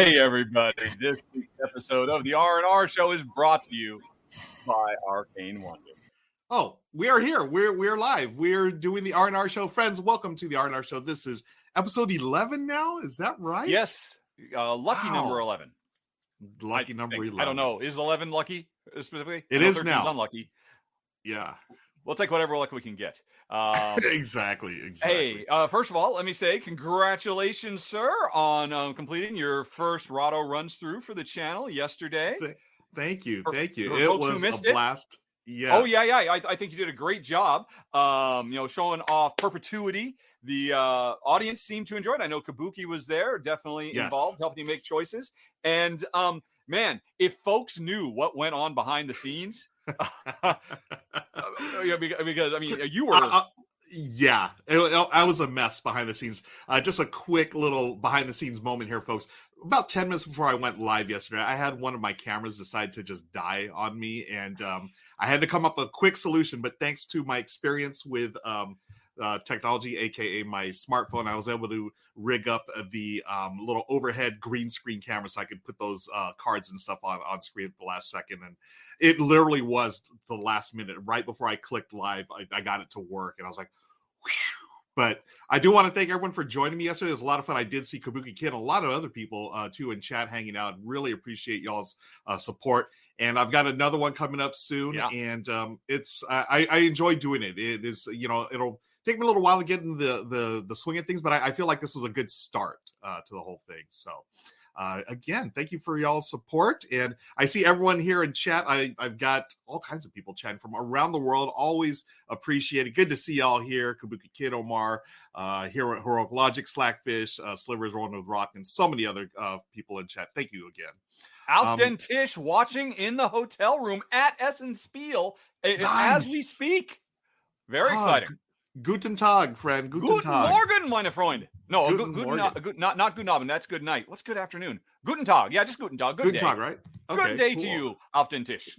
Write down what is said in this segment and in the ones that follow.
Hey everybody! This week's episode of the R and R Show is brought to you by Arcane Wonder. Oh, we are here. We're we're live. We're doing the R and R Show. Friends, welcome to the R and R Show. This is episode eleven now. Is that right? Yes, uh, lucky Wow. number eleven. Lucky I number think. eleven. I don't know. Is eleven lucky specifically? It is I know is 13's now. Unlucky. Yeah. We'll take whatever luck we can get. Um, exactly. Exactly. Hey, uh, first of all, let me say congratulations, sir, on um, completing your first Rahdo runs through for the channel yesterday. Thank you. for- Thank you. It was a it? blast. Yes. Oh yeah, yeah. I, I think you did a great job. Um, you know, showing off perpetuity. The uh, audience seemed to enjoy it. I know Kabuki was there, definitely Yes. involved, helping you make choices. And um, man, if folks knew what went on behind the scenes, yeah, because I mean, you were. Uh, yeah, it- I was a mess behind the scenes. Uh, just a quick little behind the scenes moment here, folks. About 10 minutes before I went live yesterday, I had one of my cameras decide to just die on me, and um, I had to come up with a quick solution. But thanks to my experience with um, uh, technology, aka my smartphone, I was able to rig up the um, little overhead green screen camera so I could put those uh, cards and stuff on, on screen at the last second. And it literally was the last minute, right before I clicked live, I, I got it to work, and I was like, Whew. But I do want to thank everyone for joining me yesterday. It was a lot of fun. I did see Kabuki Kid, a lot of other people uh, too in chat hanging out. Really appreciate y'all's uh, support. And I've got another one coming up soon, Yeah. and um, it's I, I enjoy doing it. It is you know it'll take me a little while to get in the the the swing of things, but I, I feel like this was a good start uh, to the whole thing. So. Uh, again, thank you for y'all's support. And I see everyone here in chat. I, I've got all kinds of people chatting from around the world. Always appreciate it. Good to see y'all here. Kabuki Kid Omar, uh, Hero, Heroic Logic, Slackfish, uh, Slivers, Rolling with Rock, and so many other uh, people in chat. Thank you again. Alf Um, Tish watching in the hotel room at Essen Spiel uh, as we speak. Very exciting. Guten Tag, friend. Guten, Guten Tag. Morgen, meine Freund. No, Guten guten, guten, good, not not guten Abend. That's good night. What's good afternoon? Guten Tag. Yeah, just guten Tag. Good Guten day. Tag, right? Good day to you, Alf den Tish.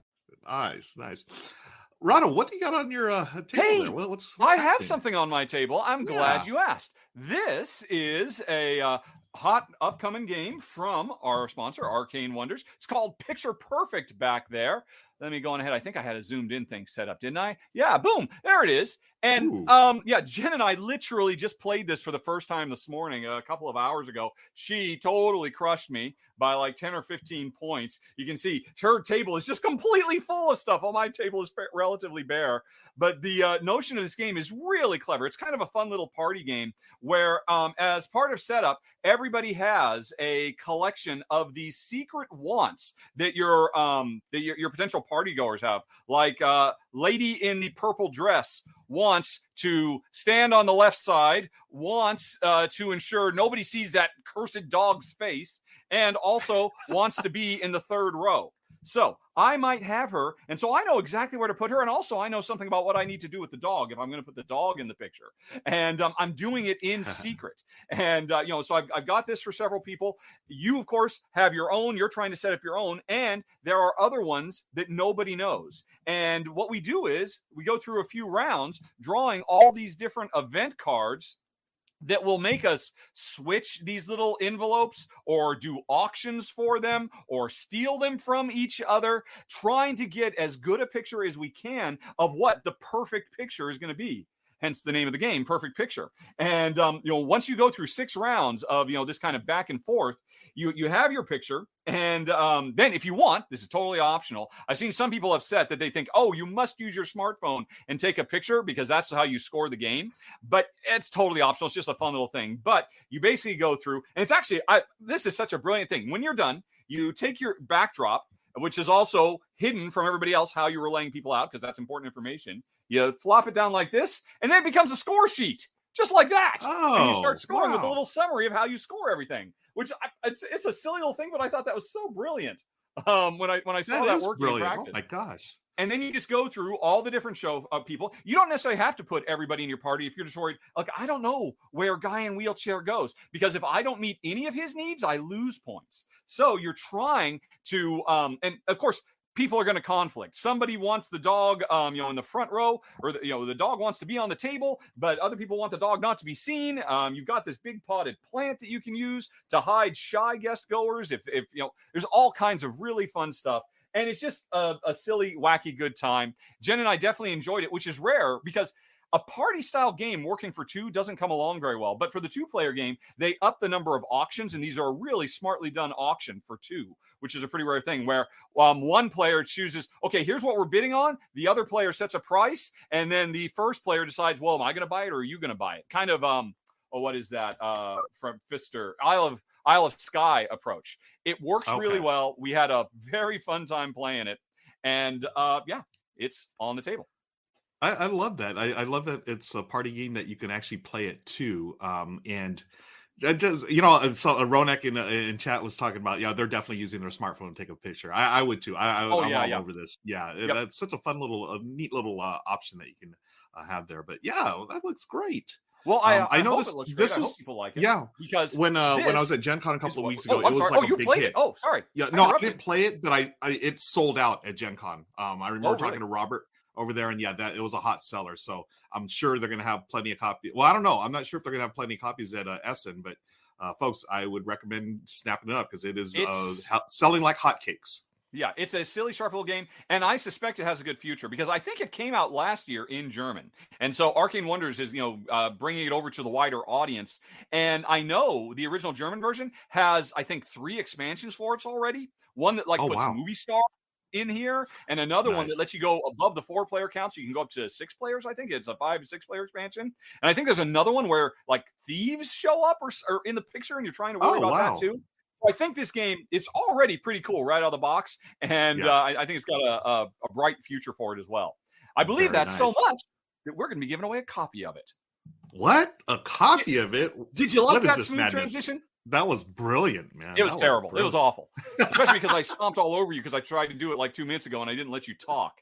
Nice, nice. Rahdo, what do you got on your uh, table Hey, there? What's, what's I have something on my table. I'm glad Yeah. you asked. This is a uh, hot upcoming game from our sponsor, Arcane Wonders. It's called Picture Perfect back there. Let me go on ahead. I think I had a zoomed in thing set up, didn't I? Yeah, boom. There it is. And Ooh. um, yeah, Jen and I literally just played this for the first time this morning, a couple of hours ago. She totally crushed me by like 10 or 15 points. You can see her table is just completely full of stuff. While my table is relatively bare. But the uh, notion of this game is really clever. It's kind of a fun little party game where, um, as part of setup, everybody has a collection of these secret wants that your um that your, your potential party goers have. Like uh, lady in the purple dress wants to stand on the left side, wants uh, to ensure nobody sees that cursed dog's face, and also wants to be in the third row. So I might have her, and so I know exactly where to put her, and also I know something about what I need to do with the dog if I'm going to put the dog in the picture, and um, I'm doing it in secret. And uh, you know, so I've, I've got this for several people. You, of course, have your own. You're trying to set up your own, and there are other ones that nobody knows. And what we do is we go through a few rounds, drawing all these different event cards that will make us switch these little envelopes or do auctions for them or steal them from each other, trying to get as good a picture as we can of what the perfect picture is going to be. Hence the name of the game, Perfect Picture. And um, you know, once you go through six rounds of you know this kind of back and forth, you you have your picture, and um, then if you want, this is totally optional. I've seen some people upset that they think, oh, you must use your smartphone and take a picture because that's how you score the game but it's totally optional. It's just a fun little thing. But you basically go through, and it's actually I, this is such a brilliant thing. When you're done, you take your backdrop, which is also hidden from everybody else how you were laying people out because that's important information. You flop it down like this, and then it becomes a score sheet. Just like that. Oh, and you start scoring with a little summary of how you score everything, which I, it's it's a silly little thing, but I thought that was so brilliant. Um, when I when I saw That that, is working in practice, Oh my gosh. and then you just go through all the different show of people. You don't necessarily have to put everybody in your party if you're just worried. Like I don't know where guy in wheelchair goes because if I don't meet any of his needs, I lose points. So you're trying to, um, and of course. People are going to conflict. Somebody wants the dog, um, you know, in the front row, or the, you know, the dog wants to be on the table, but other people want the dog not to be seen. Um, you've got this big potted plant that you can use to hide shy guest goers. If, if you know, there's all kinds of really fun stuff and it's just a, a silly, wacky, good time. Jen and I definitely enjoyed it, which is rare because a party style game working for two doesn't come along very well. But for the two player game, they up the number of auctions, and these are a really smartly done auction for two, which is a pretty rare thing where um, one player chooses, okay, here's what we're bidding on. The other player sets a price, and then the first player decides, well, am I going to buy it or are you going to buy it? Kind of, um, oh, what is that uh, from Pfister? Isle of Isle of Skye approach. It works really well. We had a very fun time playing it, and uh, yeah, it's on the table. I, I love that. I, I love that it's a party game that you can actually play it too. Um, and I just you know, so uh, Ronak in uh, in chat was talking about yeah, they're definitely using their smartphone to take a picture. I, I would too. I, I Oh, I'm yeah, all yeah. over this. Yeah, Yep. that's such a fun little, a neat little uh, option that you can uh, have there. But yeah, that looks great. Well, I, Um, I, I know this- it looks great. this was- people like it. Yeah, because when uh when I was at Gen Con a couple of weeks oh, ago, I'm it was sorry. like oh, a you big hit. it. Oh, sorry. Yeah, no, I didn't play it, but I, I it sold out at Gen Con. Um, I remember Oh, talking really? to Robert over there, and yeah, that it was a hot seller. So I'm sure they're gonna have plenty of copies. Well, I don't know. I'm not sure if they're gonna have plenty of copies at uh, Essen, but uh, folks, I would recommend snapping it up because it is uh, selling like hotcakes. Yeah, it's a silly, sharp little game, and I suspect it has a good future because I think it came out last year in German, and so Arcane Wonders is you know uh, bringing it over to the wider audience. And I know the original German version has I think three expansions for it already. One that like Oh, puts wow. movie star in here, and another one that lets you go above the four player count, so you can go up to six players. I think it's a five six player expansion, and I think there's another one where like thieves show up or, or in the picture, and you're trying to worry Oh, about wow. that too. I think this game is already pretty cool right out of the box, and Yeah. uh, I, I think it's got a, a, a bright future for it as well. I believe Very that so much that we're going to be giving away a copy of it. What a copy of it! Did you like What that smooth madness? transition? That was brilliant, man. It was That terrible. it was awful, especially because I stomped all over you because I tried to do it like two minutes ago and I didn't let you talk.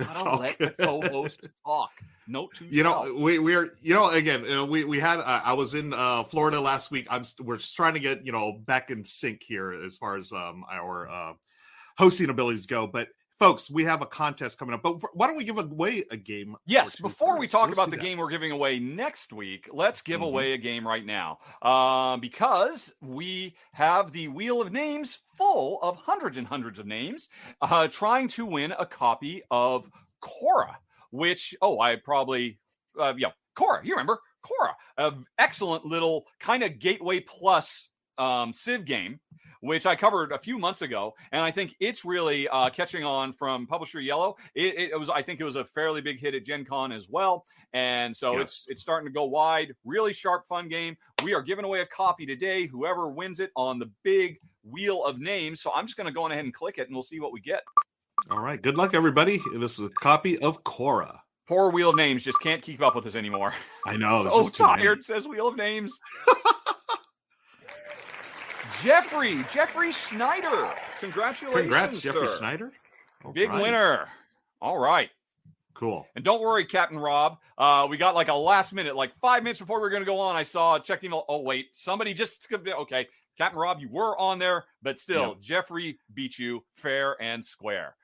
I don't let good. the co-host talk. No, to you know we we're you know again uh, we we had uh, i was in uh florida last week i'm st- we're just trying to get you know back in sync here as far as um our uh hosting abilities go but folks we have a contest coming up but why don't we give away a game Yes, before we talk Let's about the that. game we're giving away next week, let's give Mhm. away a game right now. Um, because we have the Wheel of Names full of hundreds and hundreds of names, uh, trying to win a copy of Khôra, which, oh, I probably, uh, yeah, Khôra, you remember Khôra, an excellent little kind of Gateway Plus um, Civ game which I covered a few months ago, and I think it's really uh, catching on from publisher Iello. It, it, was, I think, it was a fairly big hit at Gen Con as well, and so Yes. it's it's starting to go wide. Really sharp, fun game. We are giving away a copy today. Whoever wins it on the big wheel of names. So I'm just going to go on ahead and click it, and we'll see what we get. all right good luck everybody this is a copy of Khôra Poor wheel of names just can't keep up with us anymore. i know so tired. Says wheel of names. Jeffrey, Jeffrey Schneider. Congratulations, congrats jeffrey sir. snyder All Big right. winner. All right. cool And don't worry, Captain Rob. Uh, we got like a last minute, like five minutes before we were going to go on. I saw, checked email. Oh, wait. Somebody just, okay. Captain Rob, you were on there, but still, Yep. Jeffrey beat you fair and square.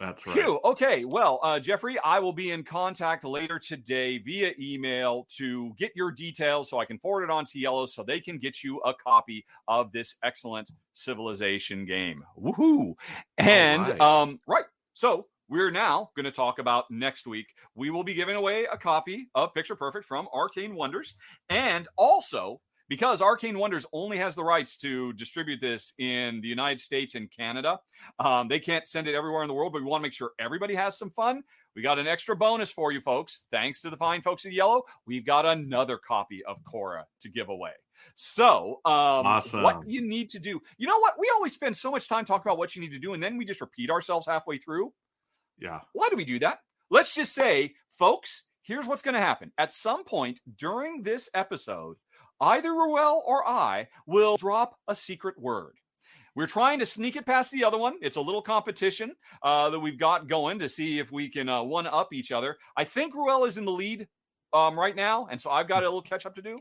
That's right Phew. Okay. Well, uh, Jeffrey, I will be in contact later today via email to get your details so I can forward it on to Iello so they can get you a copy of this excellent civilization game. Woohoo. And, right. um, right. So we're now going to talk about next week. We will be giving away a copy of Picture Perfect from Arcane Wonders. And also, because Arcane Wonders only has the rights to distribute this in the United States and Canada, um, they can't send it everywhere in the world, but we want to make sure everybody has some fun. We got an extra bonus for you folks. Thanks to the fine folks at Iello, we've got another copy of Khôra to give away. So, um, Awesome. what you need to do, you know what? We always spend so much time talking about what you need to do, and then we just repeat ourselves halfway through. yeah Why do we do that? Let's just say, folks, here's what's going to happen. At some point during this episode, either Ruel or I will drop a secret word. We're trying to sneak it past the other one. It's a little competition uh, that we've got going to see if we can uh, one up each other. I think Ruel is in the lead um, right now, and so I've got a little catch up to do.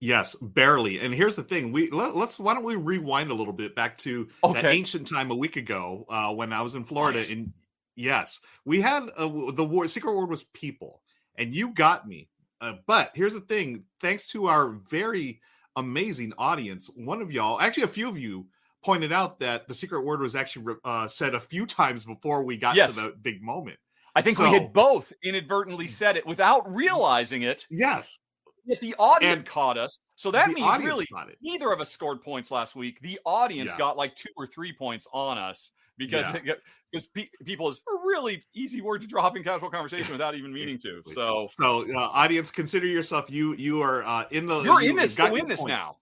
Yes, barely. And here's the thing: we let, us why don't we rewind a little bit back to Okay. that ancient time a week ago uh, when I was in Florida. Right. And yes, we had a, the word secret word was people, and you got me. Uh, but here's the thing: thanks to our very amazing audience, one of y'all, actually a few of you, pointed out that the secret word was actually re- uh, said a few times before we got Yes. to the big moment. I think we had both inadvertently said it without realizing it. Yes, Yet the audience And caught us. So that means really neither of us scored points last week. The audience Yeah. got like two or three points on us because Yeah. because pe- people is a really easy word to drop in casual conversation without even meaning to. So so uh, audience, consider yourself you you are uh, in the you're you- in this to win this points. now.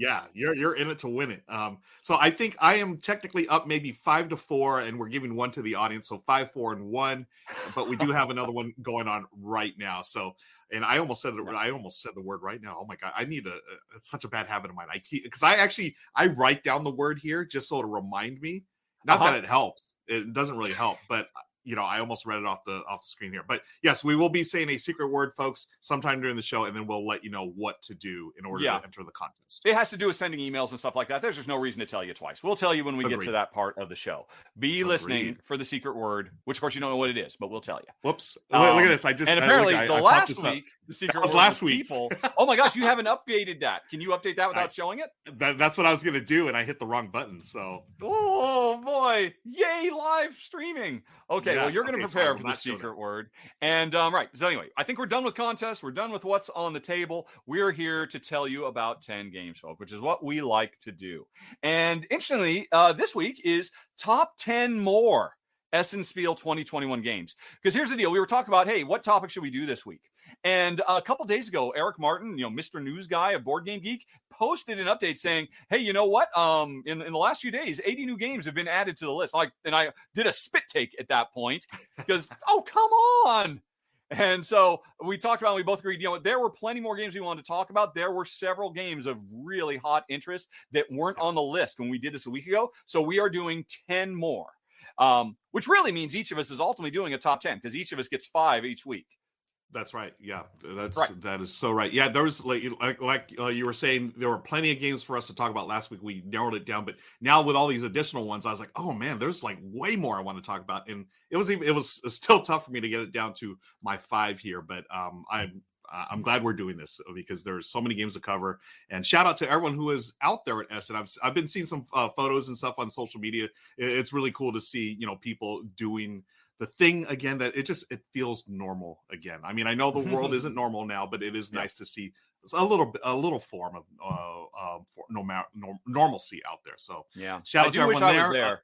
Yeah, you're you're in it to win it. Um, so I think I am technically up maybe five to four, and we're giving one to the audience, so five, four, and one. But we do have another one going on right now. So, and I almost said it. I almost said the word right now. Oh my god, I need a. a- It's such a bad habit of mine. I keep because I actually I write down the word here just so to remind me. Not Uh-huh. that it helps. It doesn't really help, but you know I almost read it off the off the screen here. But yes, we will be saying a secret word, folks, sometime during the show, and then we'll let you know what to do in order Yeah. to enter the contest. It has to do with sending emails and stuff like that. There's just no reason to tell you twice. We'll tell you when we get to that part of the show. Be listening for the secret word, which of course you don't know what it is, but we'll tell you. Whoops! Look- look Um, at this. I just and apparently, look, I- the I last week, the secret was word last was week's. people. oh my gosh, you haven't updated that. Can you update that without showing it? That, that's what I was gonna do, and I hit the wrong button. So Oh boy! Yay! Live streaming. Okay, well you're going to okay, so I prepare for the secret word, and um, right. So anyway, I think we're done with contests. We're done with what's on the table. We're here to tell you about ten games, folk, which is what we like to do. And interestingly, uh, this week is top ten more Essenspiel 2021 games. Because here's the deal: we were talking about, hey, what topic should we do this week? And a couple days ago, Eric Martin, you know, Mr. News Guy of Board Game Geek, posted an update saying, "Hey, you know what? Um, in, in the last few days, 80 new games have been added to the list." Like, and I did a spit take at that point because, oh, come on. And so we talked about, and we both agreed, you know, there were plenty more games we wanted to talk about. There were several games of really hot interest that weren't on the list when we did this a week ago. So we are doing 10 more, um, which really means each of us is ultimately doing a top 10 because each of us gets five each week. That's right. Yeah, that's Right. that is so right. Yeah, there was like like like uh, you were saying, there were plenty of games for us to talk about last week. We narrowed it down, but now with all these additional ones, I was like, oh man, there's like way more I want to talk about, and it was even it was still tough for me to get it down to my five here. But um, I'm uh, I'm glad we're doing this because there's so many games to cover. And shout out to everyone who is out there at Essen. I've I've been seeing some uh, photos and stuff on social media. It's really cool to see you know people doing the thing again that it just it feels normal again. I mean, I know the world isn't normal now, but it is Yeah. nice to see a little a little form of uh, uh for, no, norm, normalcy out there. So Yeah. Shout I out to everyone I there. there.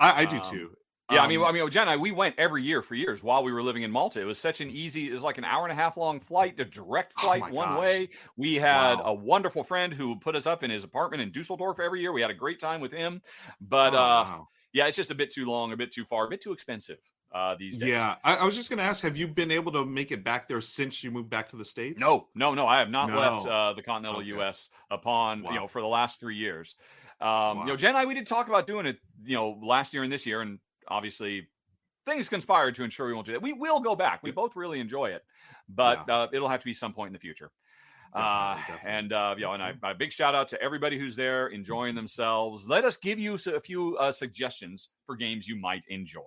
I, I do Um, too. Yeah, I mean, Um, I mean, Jen, I, we went every year for years while we were living in Malta. It was such an easy, it was like an hour and a half long flight, a direct Oh flight my one gosh. way. We had Wow. a wonderful friend who put us up in his apartment in Dusseldorf every year. We had a great time with him. But oh, uh, wow. yeah, it's just a bit too long, a bit too far, a bit too expensive uh, these days. yeah, I, I was just going to ask: Have you been able to make it back there since you moved back to the states? No, no, no. I have not No. left uh, the continental Okay. U.S. upon Wow. you know for the last three years. Um, Wow. You know, Jen and I we did talk about doing it. You know, last year and this year, and obviously things conspired to ensure we won't do that. We will go back. We both really enjoy it, but Yeah. uh, it'll have to be some point in the future. Uh, Definitely, definitely. and uh, you know, and I, a big shout out to everybody who's there enjoying themselves. Let us give you a few uh, suggestions for games you might enjoy.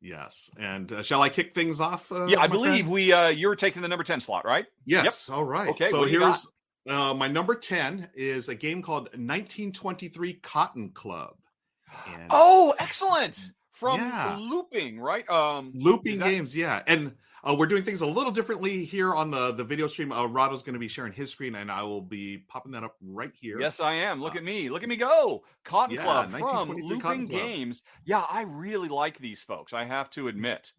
Yes, and uh, shall I kick things off? Uh, yeah, I believe friend? we uh, you're taking the number ten slot, right? Yes. All right. Okay, So what do you here's uh, my number ten is a game called 1923 Cotton Club. And Oh, excellent! From Yeah. looping, right? Um, looping that- games, yeah. And uh, we're doing things a little differently here on the the video stream. Uh, Rahdo's going to be sharing his screen, and I will be popping that up right here. Yes, I am. Look Uh, at me. Look at me go. Cotton yeah, Club from Looping Cotton Club. Games. Yeah, I really like these folks. I have to admit.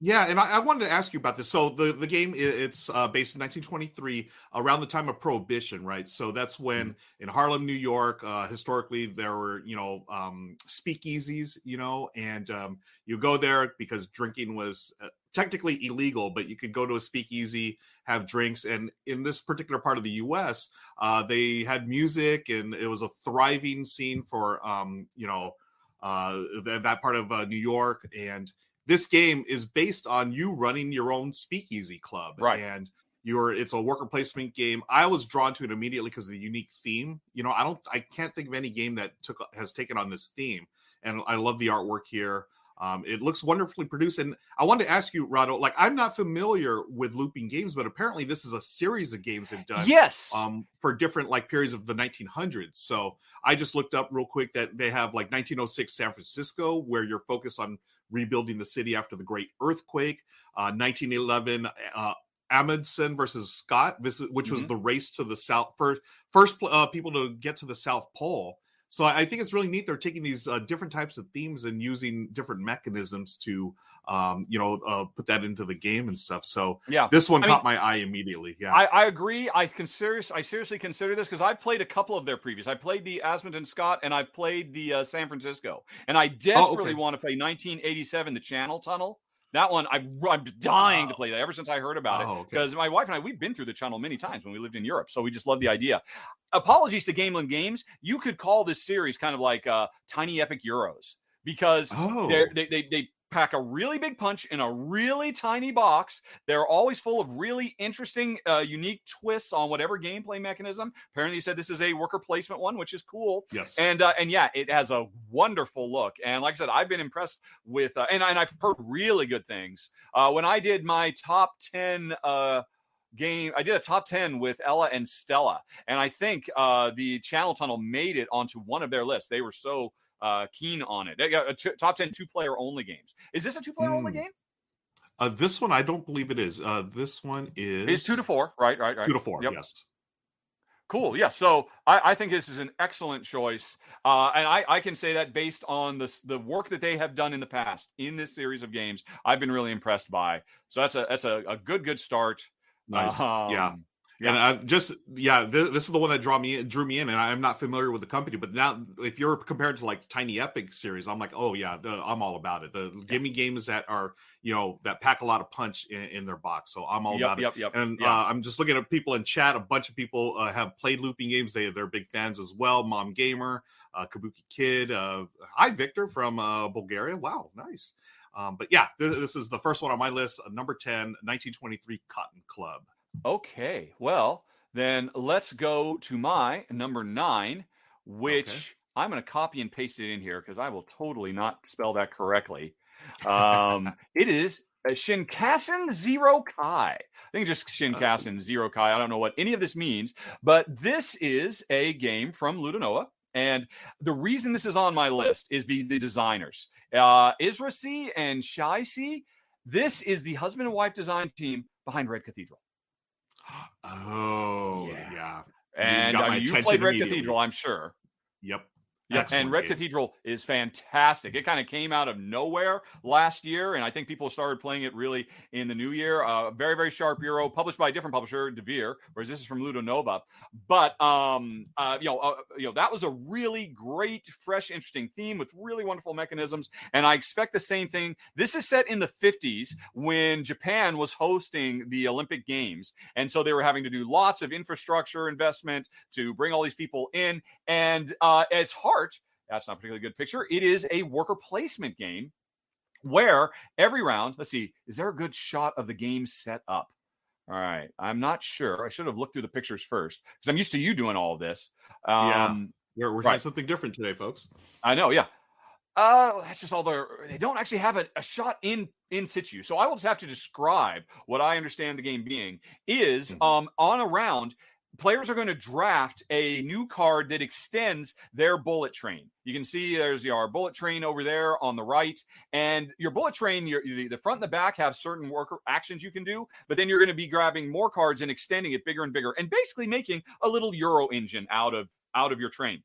Yeah, and I, I wanted to ask you about this. So the the game it's uh, based in 1923, around the time of Prohibition, right? So that's when Mm-hmm. in Harlem, New York, uh, historically there were you know um, speakeasies, you know, and um, you go there because drinking was uh, technically illegal, but you could go to a speakeasy, have drinks, and in this particular part of the U.S., uh, they had music, and it was a thriving scene for um, you know uh, th- that part of uh, New York. And this game is based on you running your own speakeasy club, Right. And you're it's a worker placement game. I was drawn to it immediately because of the unique theme. You know, I don't, I can't think of any game that took has taken on this theme, and I love the artwork here. Um, it looks wonderfully produced. And I wanted to ask you, Rahdo, like I'm not familiar with looping games, but apparently this is a series of games they've done Yes. um, for different like periods of the 1900s. So I just looked up real quick that they have like 1906 San Francisco, where you're focused on rebuilding the city after the Great Earthquake. Uh, 1911 uh, Amundsen versus Scott, this is, which was Mhm. the race to the south first first uh, people to get to the South Pole. So I think it's really neat. They're taking these uh, different types of themes and using different mechanisms to, um, you know, uh, put that into the game and stuff. So yeah. this one I caught mean- my eye immediately. Yeah. I, I agree. I consider I seriously consider this because I've played a couple of their previews. I played the Amundsen and Scott and I played the uh, San Francisco, and I desperately okay. want to play 1987, the Channel Tunnel. That one, I, I'm dying to play that ever since I heard about it. Oh, okay. Because my wife and I, we've been through the channel many times when we lived in Europe, so we just love the idea. Apologies to Gamelyn Games. You could call this series kind of like uh, Tiny Epic Euros because Oh. they they they pack a really big punch in a really tiny box. They're always full of really interesting, uh, unique twists on whatever gameplay mechanism. Apparently, you said this is a worker placement one, which is cool. yes. And uh, and yeah, it has a wonderful look. And like I said, I've been impressed with, uh, and and I've heard really good things. Uh, when I did my top ten. Uh, game i did a top 10 with ella and stella and i think uh the channel tunnel made it onto one of their lists they were so uh keen on it t- top 10 two player only games is this a two player only Hmm. game Uh, this one, I don't believe it is. Uh, this one is it's two to four right right right Two to four. Yep. Yes. Cool. Yeah. So I, I think this is an excellent choice, uh, and I, I can say that based on the the work that they have done in the past in this series of games, I've been really impressed by. So that's a that's a, a good good start. Nice. yeah. Um, And I just yeah, th- this is the one that draw me drew me in, and I'm not familiar with the company, but now if you're compared to like Tiny Epic series, I'm like, oh yeah, the, I'm all about it. The give me games that are you know that pack a lot of punch in, in their box, so I'm all Yep. about it. Yep. Yep. And yeah. uh, I'm just looking at people in chat. A bunch of people uh, have played looping games. They they're big fans as well. Mom Gamer, uh, Kabuki Kid. Uh, hi Victor from uh, Bulgaria. Wow, nice. Um, but yeah, th- this is the first one on my list. Uh, number 10, 1923 Cotton Club. Okay. Well, then let's go to my number nine, which Okay. I'm going to copy and paste it in here because I will totally not spell that correctly. Um, it is uh, Shinkansen Zero Kai. I think just Shinkansen Zero Kai. I don't know what any of this means, but this is a game from Ludonova. And the reason this is on my list is be the designers, uh, C and Shai C. This is the husband and wife design team behind Red Cathedral. Oh, Yeah. yeah. And got uh, my you played Red. Cathedral, I'm sure. Yep. Yeah, and Red game. Cathedral is fantastic. It kind of came out of nowhere last year, and I think people started playing it really in the new year. Uh, very, very sharp Euro, published by a different publisher, Devir, whereas this is from Ludonova. But um, uh, you know, uh, you know, that was a really great, fresh, interesting theme with really wonderful mechanisms. And I expect the same thing. This is set in the 50s when Japan was hosting the Olympic Games, and so they were having to do lots of infrastructure investment to bring all these people in. And uh, at heart, that's not a particularly good picture. It is a worker placement game where every round, let's see, is there a good shot of the game set up? All right. I'm not sure. I should have looked through the pictures first because I'm used to you doing all of this. Yeah. Um, We're, we're Right. trying something different today, folks. I know, yeah. Uh, that's just all the they don't actually have a, a shot in in situ. So I will just have to describe what I understand the game being is Mhm. um on a round, players are going to draft a new card that extends their bullet train. You can see there's your bullet train over there on the right, and your bullet train, your the front and the back have certain worker actions you can do, but then you're going to be grabbing more cards and extending it bigger and bigger, and basically making a little Euro engine out of out of your train.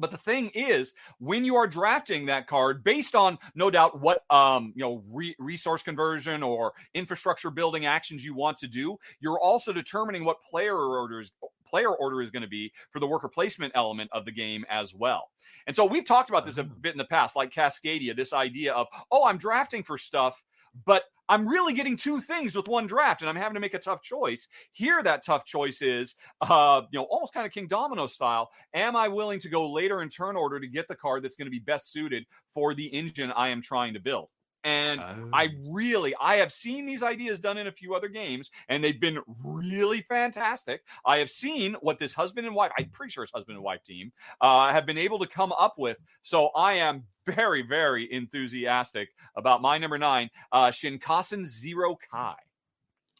But the thing is, when you are drafting that card, based on no doubt what um you know re- resource conversion or infrastructure building actions you want to do, you're also determining what player orders player order is going to be for the worker placement element of the game as well. And so we've talked about this a bit in the past, like Cascadia, this idea of oh, I'm drafting for stuff, but I'm really getting two things with one draft, and I'm having to make a tough choice. Here, that tough choice is, uh, you know, almost kind of Kingdomino style. Am I willing to go later in turn order to get the card that's going to be best suited for the engine I am trying to build? And I Oh. really, I have seen these ideas done in a few other games, and they've been really fantastic. I have seen what this husband and wife, I'm pretty sure it's husband and wife team, uh, have been able to come up with. So I am very, very enthusiastic about my number nine, uh, Shinkansen Zero Kai.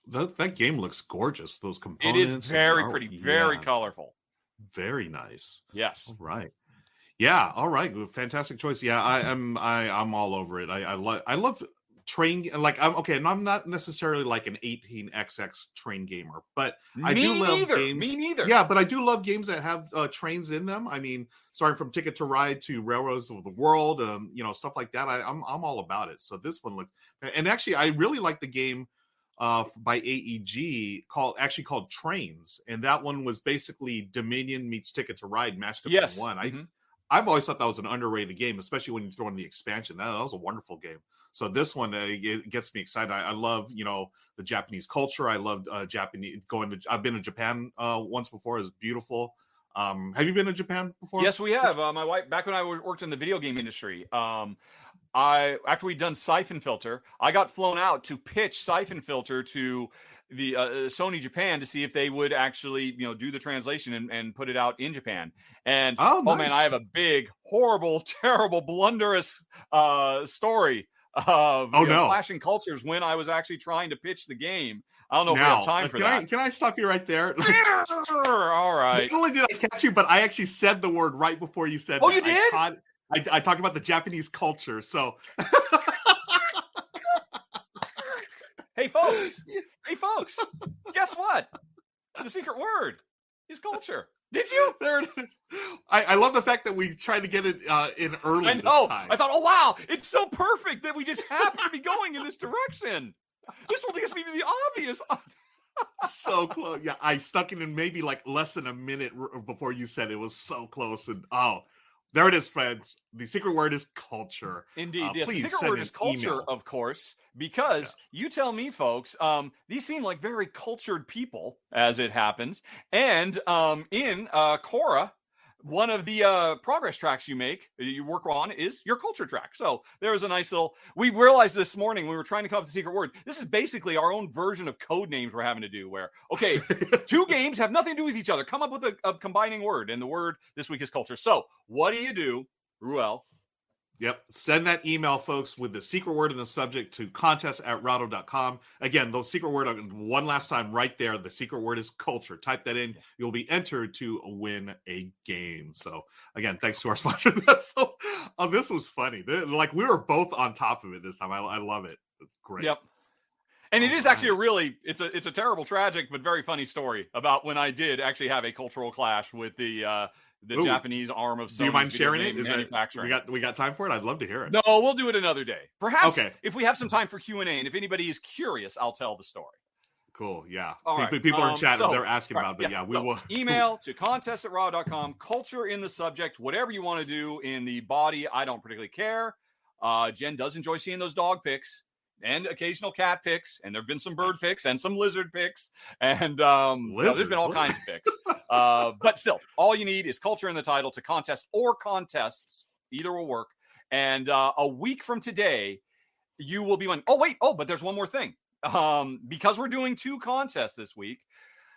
That, that game looks gorgeous. Those It components. is and very pretty, very yeah, colorful. very nice. Yes. All right. Yeah. All right. Fantastic choice. Yeah, I am. I I'm all over it. I I love. I love train. Like I'm okay. And I'm not necessarily like an 18xx train gamer, but I Me do love neither. games- Me neither. yeah, but I do love games that have uh, trains in them. I mean, starting from Ticket to Ride to Railroads of the World, um, you know, stuff like that. I, I'm I'm all about it. So this one looked, and actually, I really like the game uh by AEG called actually called Trains, and that one was basically Dominion meets Ticket to Ride mashed up Yes. in one. I Mhm. I've always thought that was an underrated game, especially when you throw in the expansion. That, that was a wonderful game. So this one uh, it gets me excited. I, I love you know the Japanese culture. I loved uh, Japanese going to. I've been to Japan uh, once before. It was beautiful. Um, have you been to Japan before? Yes, we have. Uh, my wife, back when I worked in the video game industry, um, I after we'd done Siphon Filter, I got flown out to pitch Siphon Filter to the uh, Sony Japan to see if they would actually, you know, do the translation and, and put it out in Japan. And Oh, oh, man, I have a big, horrible, terrible, blunderous uh, story of Oh, you know, no. clashing cultures when I was actually trying to pitch the game. I don't know if we have time uh, for can I that. can I stop you right there? All right. Not only did I catch you, but I actually said the word right before you said. Oh, that. you I did? taught- I, I talked about the Japanese culture. So Hey, folks. hey, folks. Guess what? The secret word is culture. Did you? there it is. I, I love the fact that we tried to get it uh, in early I this know. time. I thought, oh wow, it's so perfect that we just happen to be going in this direction. This will me to the obvious. so close. Yeah, I stuck it in maybe like less than a minute before you said it was so close. And oh, there it is, friends. The secret word is culture. Indeed, Uh, yes. The secret send word is culture, email. of course, because Yes. you tell me, folks. Um, these seem like very cultured people, as it happens. And um, in uh, Khôra, one of the uh, progress tracks you make, uh, you work on, is your culture track. So there's a nice little. We realized this morning when we were trying to come up with the secret word. This is basically our own version of Codenames we're having to do. Where okay, two games have nothing to do with each other. Come up with a, a combining word, and the word this week is culture. So what do you do, Ruel? Yep. Send that email, folks, with the secret word in the subject to contest at rahdo.com. Again, the secret word, one last time, right there. The secret word is culture. Type that in. You'll be entered to win a game. So, again, thanks to our sponsor. That's so, oh, this was funny. Like, we were both on top of it this time. I, I love it. It's great. Yep. And it is actually a really it's a it's a terrible, tragic, but very funny story about when I did actually have a cultural clash with the uh the Ooh. Japanese arm of Do you mind sharing it? game that, we got we got time for it? I'd love to hear it. no, we'll do it another day. Perhaps Okay. if we have some time for Q and A, and if anybody is curious, I'll tell the story. Cool. Yeah. All people, right, people are in um, chat. so- they're asking right, about it. But yeah, we so will. email to contest at raw.com, culture in the subject, whatever you want to do in the body. I don't particularly care. Uh, Jen does enjoy seeing those dog pics and occasional cat picks, and there have been some bird picks and some lizard picks, and um, no, there's been all kinds of picks. Uh, but still, all you need is culture in the title to contest or contests. Either will work. And uh, a week from today, you will be on. Oh wait, oh, but there's one more thing. Um, because we're doing two contests this week,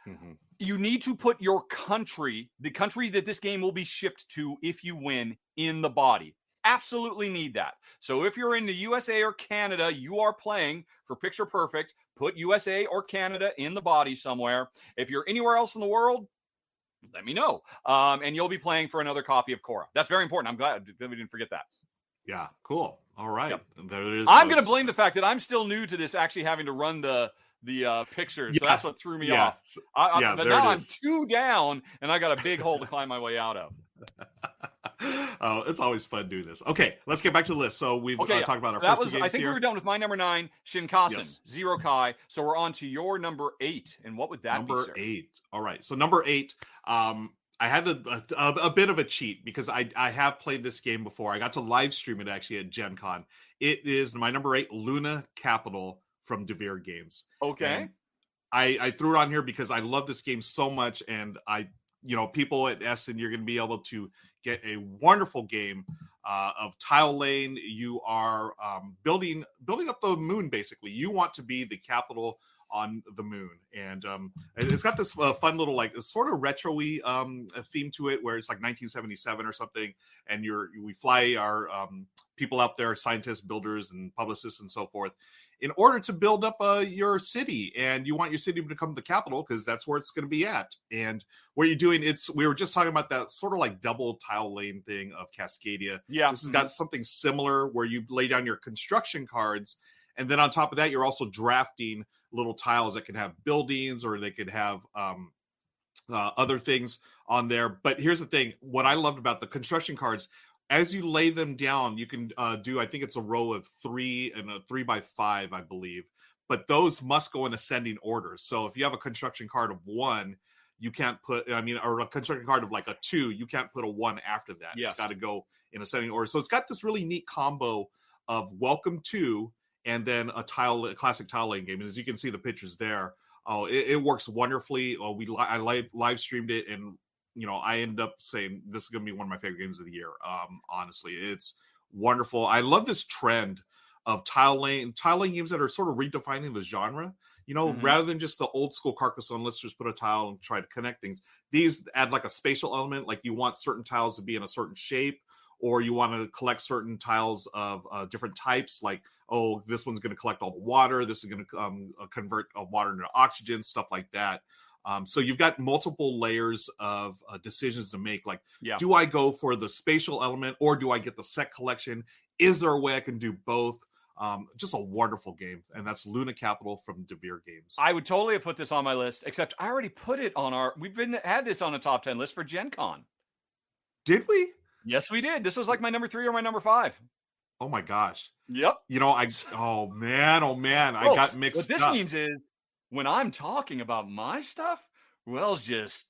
Mhm. you need to put your country, the country that this game will be shipped to if you win, in the body. Absolutely need that. So if you're in the USA or Canada, you are playing for Picture Perfect, put USA or Canada in the body somewhere. If you're anywhere else in the world, let me know. Um, and you'll be playing for another copy of Khôra. That's very important. I'm glad we didn't forget that. Yeah. Cool. All right. Yep. There it is. I'm going to blame the fact that I'm still new to this, actually having to run the the uh, pictures. So that's what threw me Yeah. off. I, Yeah, but now I'm two down, and I got a big hole to climb my way out of. oh, it's always fun doing this. Okay, let's get back to the list. So we've Okay, uh, yeah. talked about our that first was. I think here. we were done with my number nine, Shinkansen, Yes. Zero Kai. So we're on to your number eight, and what would that number be? eight. All right. So number eight. Um, I had a, a, a bit of a cheat because I I have played this game before. I got to live stream it actually at Gen Con. It is my number eight, Luna Capital from Devir Games. Okay. And I, I threw it on here because I love this game so much, and I, you know, people at Essen, you're going to be able to get a wonderful game uh, of tile lane. You are um, building building up the moon. Basically, you want to be the capital on the moon, and um, it's got this uh, fun little like sort of retro-y um, theme to it, where it's like 1977 or something, and you're we fly our um, people out there, scientists, builders, and publicists, and so forth, in order to build up uh, your city and you want your city to become the capital because that's where it's going to be at. And what you're doing it's we were just talking about that sort of like double tile lane thing of cascadia. Yeah this has got something similar where you lay down your construction cards and then on top of that you're also drafting little tiles that can have buildings or they could have um, uh, other things on there. But here's the thing what i loved about the construction cards as you lay them down, you can uh, do, I think it's a row of three and a three by five, I believe. But those must go in ascending order. So if you have a construction card of one, you can't put, I mean, or a construction card of like a two, you can't put a one after that. Yes. It's got to go in ascending order. So it's got this really neat combo of welcome to and then a tile, a classic tile lane game. And as you can see the pictures there, oh, it, it works wonderfully. Oh, we I live live streamed it and you know, I end up saying this is going to be one of my favorite games of the year. Um, honestly, it's wonderful. I love this trend of tile lane tile lane games that are sort of redefining the genre. You know, Mhm. rather than just the old school Carcassonne, let's just put a tile and try to connect things. These add like a spatial element, like you want certain tiles to be in a certain shape, or you want to collect certain tiles of uh, different types. Like, oh, this one's going to collect all the water. This is going to um, uh, convert uh, water into oxygen, stuff like that. Um, so you've got multiple layers of uh, decisions to make. Like, Yeah. do I go for the spatial element or do I get the set collection? Is there a way I can do both? Um, just a wonderful game, and that's Luna Capital from Devir Games. I would totally have put this on my list, except I already put it on our. We've been had this on a top ten list for Gen Con. Did we? Yes, we did. This was like my number three or my number five. Oh my gosh! Yep. You know, I oh man, oh man, I got mixed What this up. means is when I'm talking about my stuff, Will's just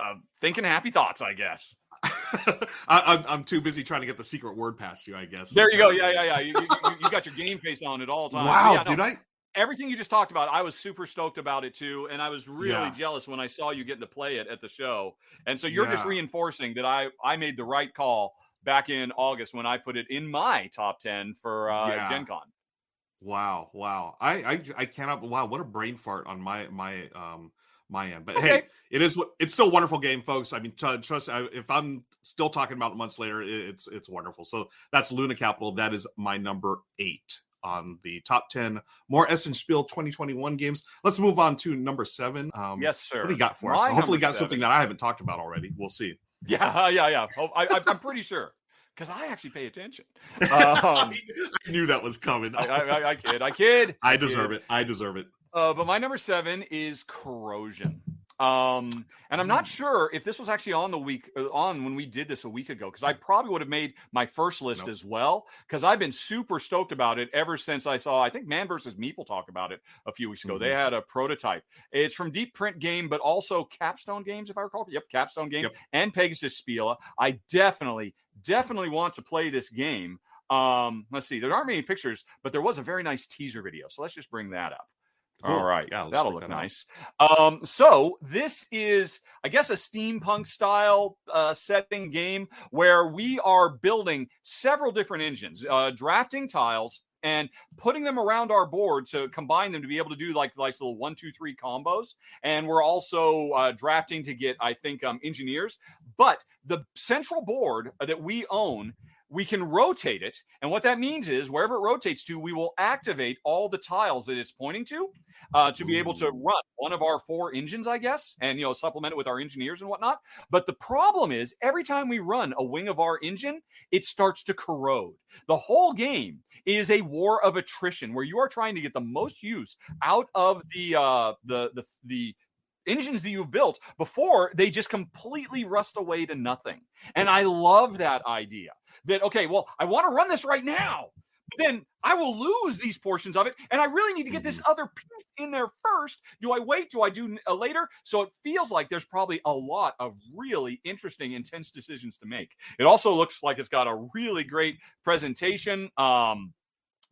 uh, thinking happy thoughts, I guess. I, I'm, I'm too busy trying to get the secret word past you. I guess. There you go. Yeah, yeah, yeah. You, you, you- got your game face on at all times. Wow! yeah, no, did I? everything you just talked about, I was super stoked about it too, and I was really Yeah. jealous when I saw you getting to play it at the show. And so you're just reinforcing that I I made the right call back in August when I put it in my top ten for uh, Yeah. Gen Con. Wow! Wow! I, I I cannot. Wow! What a brain fart on my my um my end. But Okay. hey, it is. what It's still a wonderful game, folks. I mean, tr- trust. I, if I'm still talking about it months later, it, it's it's wonderful. So that's Luna Capital. That is my number eight on the top ten more Essen Spiel 2021 games. Let's move on to number seven. Um, yes, sir. What do you got for us? Hopefully, got something that I haven't talked about already. We'll see. Yeah, yeah, yeah. I, I, I'm pretty sure because I actually pay attention. Um, I knew that was coming. I, I, I, kid, I kid. I deserve it. I deserve it. Uh, but my number seven is corrosion. Um, and I'm not sure if this was actually on the week uh, on when we did this a week ago because I probably would have made my first list Nope. as well because I've been super stoked about it ever since I saw I think Man versus Meeple talk about it a few weeks ago. They had a prototype. It's from Deep Print Game, but also Capstone Games, if I recall. Yep, Capstone Game Yep. and Pegasus Spiele. I definitely, definitely want to play this game. Um, let's see, there aren't many pictures, but there was a very nice teaser video. So let's just bring that up. All Cool. right. Yeah, That'll look that nice. Um, so this is, I guess, a steampunk style uh, setting game where we are building several different engines, uh, drafting tiles and putting them around our board to combine them to be able to do like like little one, two, three combos. And we're also uh, drafting to get, I think, um, engineers. But the central board that we own we can rotate it. And what that means is wherever it rotates to, we will activate all the tiles that it's pointing to uh, to be able to run one of our four engines, I guess, and, you know, supplement it with our engineers and whatnot. But the problem is every time we run a wing of our engine, it starts to corrode. The whole game is a war of attrition where you are trying to get the most use out of the, uh, the, the, the, engines that you've built before they just completely rust away to nothing. And I love that idea that, okay, well, I want to run this right now, then I will lose these portions of it. And I really need to get this other piece in there first. Do I wait? Do I do uh, later? So it feels like there's probably a lot of really interesting, intense decisions to make. It also looks like it's got a really great presentation. Um,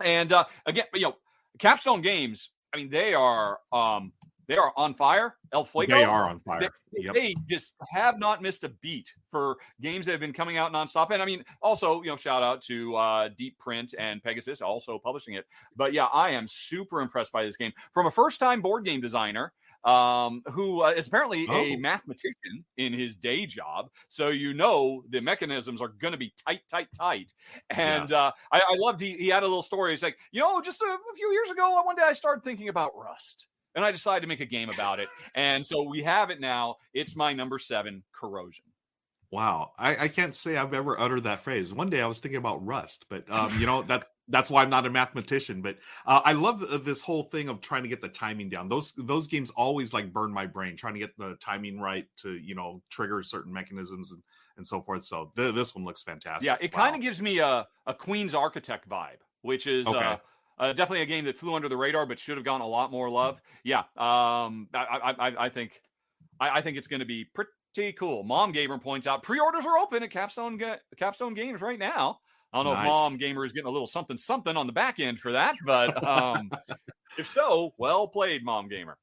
and uh, again, you know, Capstone Games. I mean, they are um they are on fire. El Fuego. They are on fire. They, Yep. they just have not missed a beat for games that have been coming out nonstop. And I mean, also, you know, shout out to uh, Deep Print and Pegasus also publishing it. But yeah, I am super impressed by this game from a first time board game designer um, who uh, is apparently a Oh. mathematician in his day job. So you know the mechanisms are going to be tight, tight, tight. And Yes. uh, I, I loved he, he had a little story. He's like, you know, just a, a few years ago, one day I started thinking about Rust. And I decided to make a game about it. And so we have it now. It's my number seven, Corrosion. Wow, I, I can't say I've ever uttered that phrase. One day I was thinking about Rust, but um, you know that that's why I'm not a mathematician. But uh, I love this whole thing of trying to get the timing down. Those those games always like burn my brain, trying to get the timing right to you know trigger certain mechanisms and and so forth. So th- this one looks fantastic. Yeah, it kind of gives me a, a Queen's Architect vibe, which is Okay. uh, uh, definitely a game that flew under the radar, but should have gotten a lot more love. Yeah, um, I, I, I, think I, I think it's going to be pretty cool. Mom Gamer points out pre-orders are open at Capstone Ga- Capstone Games right now. I don't know if Mom Gamer is getting a little something something on the back end for that, but um, if so, well played, Mom Gamer.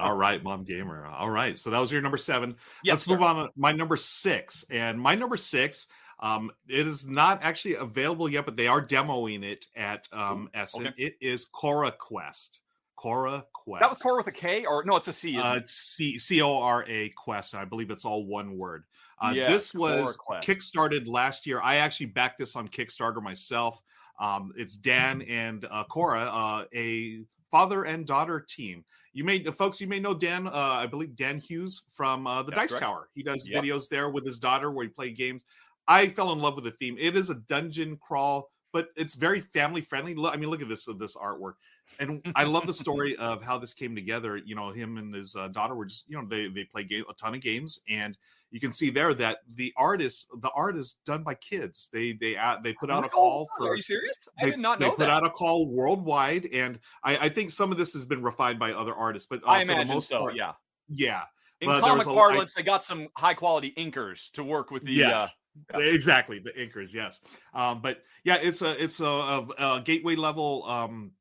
All right, mom gamer. All right, so that was your number seven. Yes, Let's move on. to My number six, and my number six. Um, it is not actually available yet, but they are demoing it at um, Essen. okay. It is Cora Quest. Cora Quest. That was Cora with a K, or no? It's a C. Uh, it? C C O R A Quest. I believe it's all one word. Uh, this was kickstarted last year. I actually backed this on Kickstarter myself. Um, it's Dan Mm-hmm. and uh, Cora, uh, a father and daughter team. You may, folks, you may know Dan. Uh, I believe Dan Hughes from uh, the That's Dice correct. Tower. He does Yep. videos there with his daughter where he play games. I fell in love with the theme. It is a dungeon crawl, but it's very family friendly. I mean, look at this this artwork, and I love the story of how this came together. You know, him and his uh, daughter were just you know they they play game, a ton of games, and you can see there that the artist the art is done by kids. They they uh, they put out a call for Are you serious? I did not know. they know put that. out a call worldwide, and I, I think some of this has been refined by other artists, but uh, I for the imagine most so. part, Yeah. yeah, In there comic was a- I- parlance, they got some high quality inkers to work with the. yes, Uh, exactly the inkers. Yes, um, but yeah, it's a it's a, a, a gateway level um,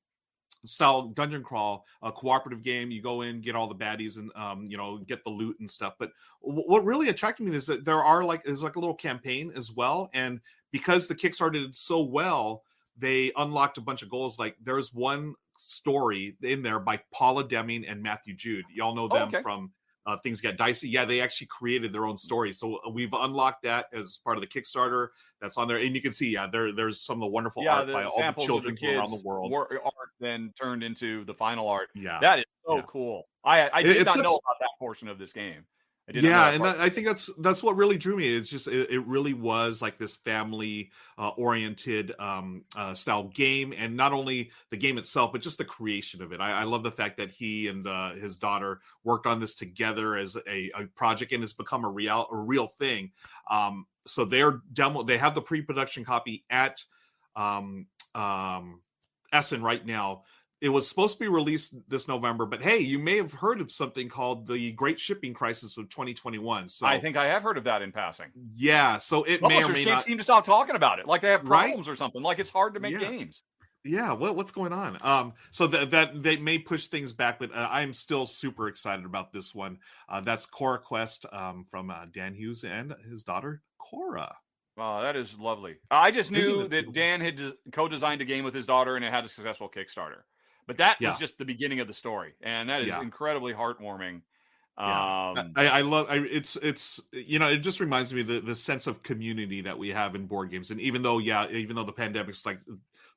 style dungeon crawl, a cooperative game. You go in, get all the baddies, and um, you know get the loot and stuff. But w- what really attracted me is that there are like there's like a little campaign as well, and because the Kickstarter did so well, they unlocked a bunch of goals. Like there's one story in there by Paula Deming and Matthew Jude. Y'all know Oh, them okay. from uh, Things Get Dicey. Yeah, they actually created their own story. So uh, we've unlocked that as part of the Kickstarter that's on there. And you can see, yeah, there there's some of the wonderful yeah, art the by all the children the kids around the world. wor- art then turned into the final art. yeah. That is so Yeah. cool. I I did it's not know about that portion of this game. I did not yeah and part. I think that's that's what really drew me. It's just it, it really was like this family uh, oriented um, uh, style game, and not only the game itself, but just the creation of it. I, I love the fact that he and uh, his daughter worked on this together as a, a project, and it's become a real a real thing. Um, so they're demo. They have the pre production copy at um, um, Essen right now. It was supposed to be released this November, but hey, you may have heard of something called the Great Shipping Crisis of 2021. So I think I have heard of that in passing. yeah, so it may or Publishers may can't not. seem to stop talking about it, like they have Right? problems or something. Like it's hard to make Yeah. games. Yeah, what, what's going on? Um, so that that they may push things back, but uh, I'm still super excited about this one. Uh, that's Cora Quest um, from uh, Dan Hughes and his daughter Cora. Wow, that is lovely. I just knew that cool? Dan had co-designed a game with his daughter and it had a successful Kickstarter. But that Yeah. was just the beginning of the story, and that is Yeah. incredibly heartwarming. Yeah. Um, I, I love I, it's it's you know it just reminds me of the the sense of community that we have in board games and even though yeah even though the pandemic's like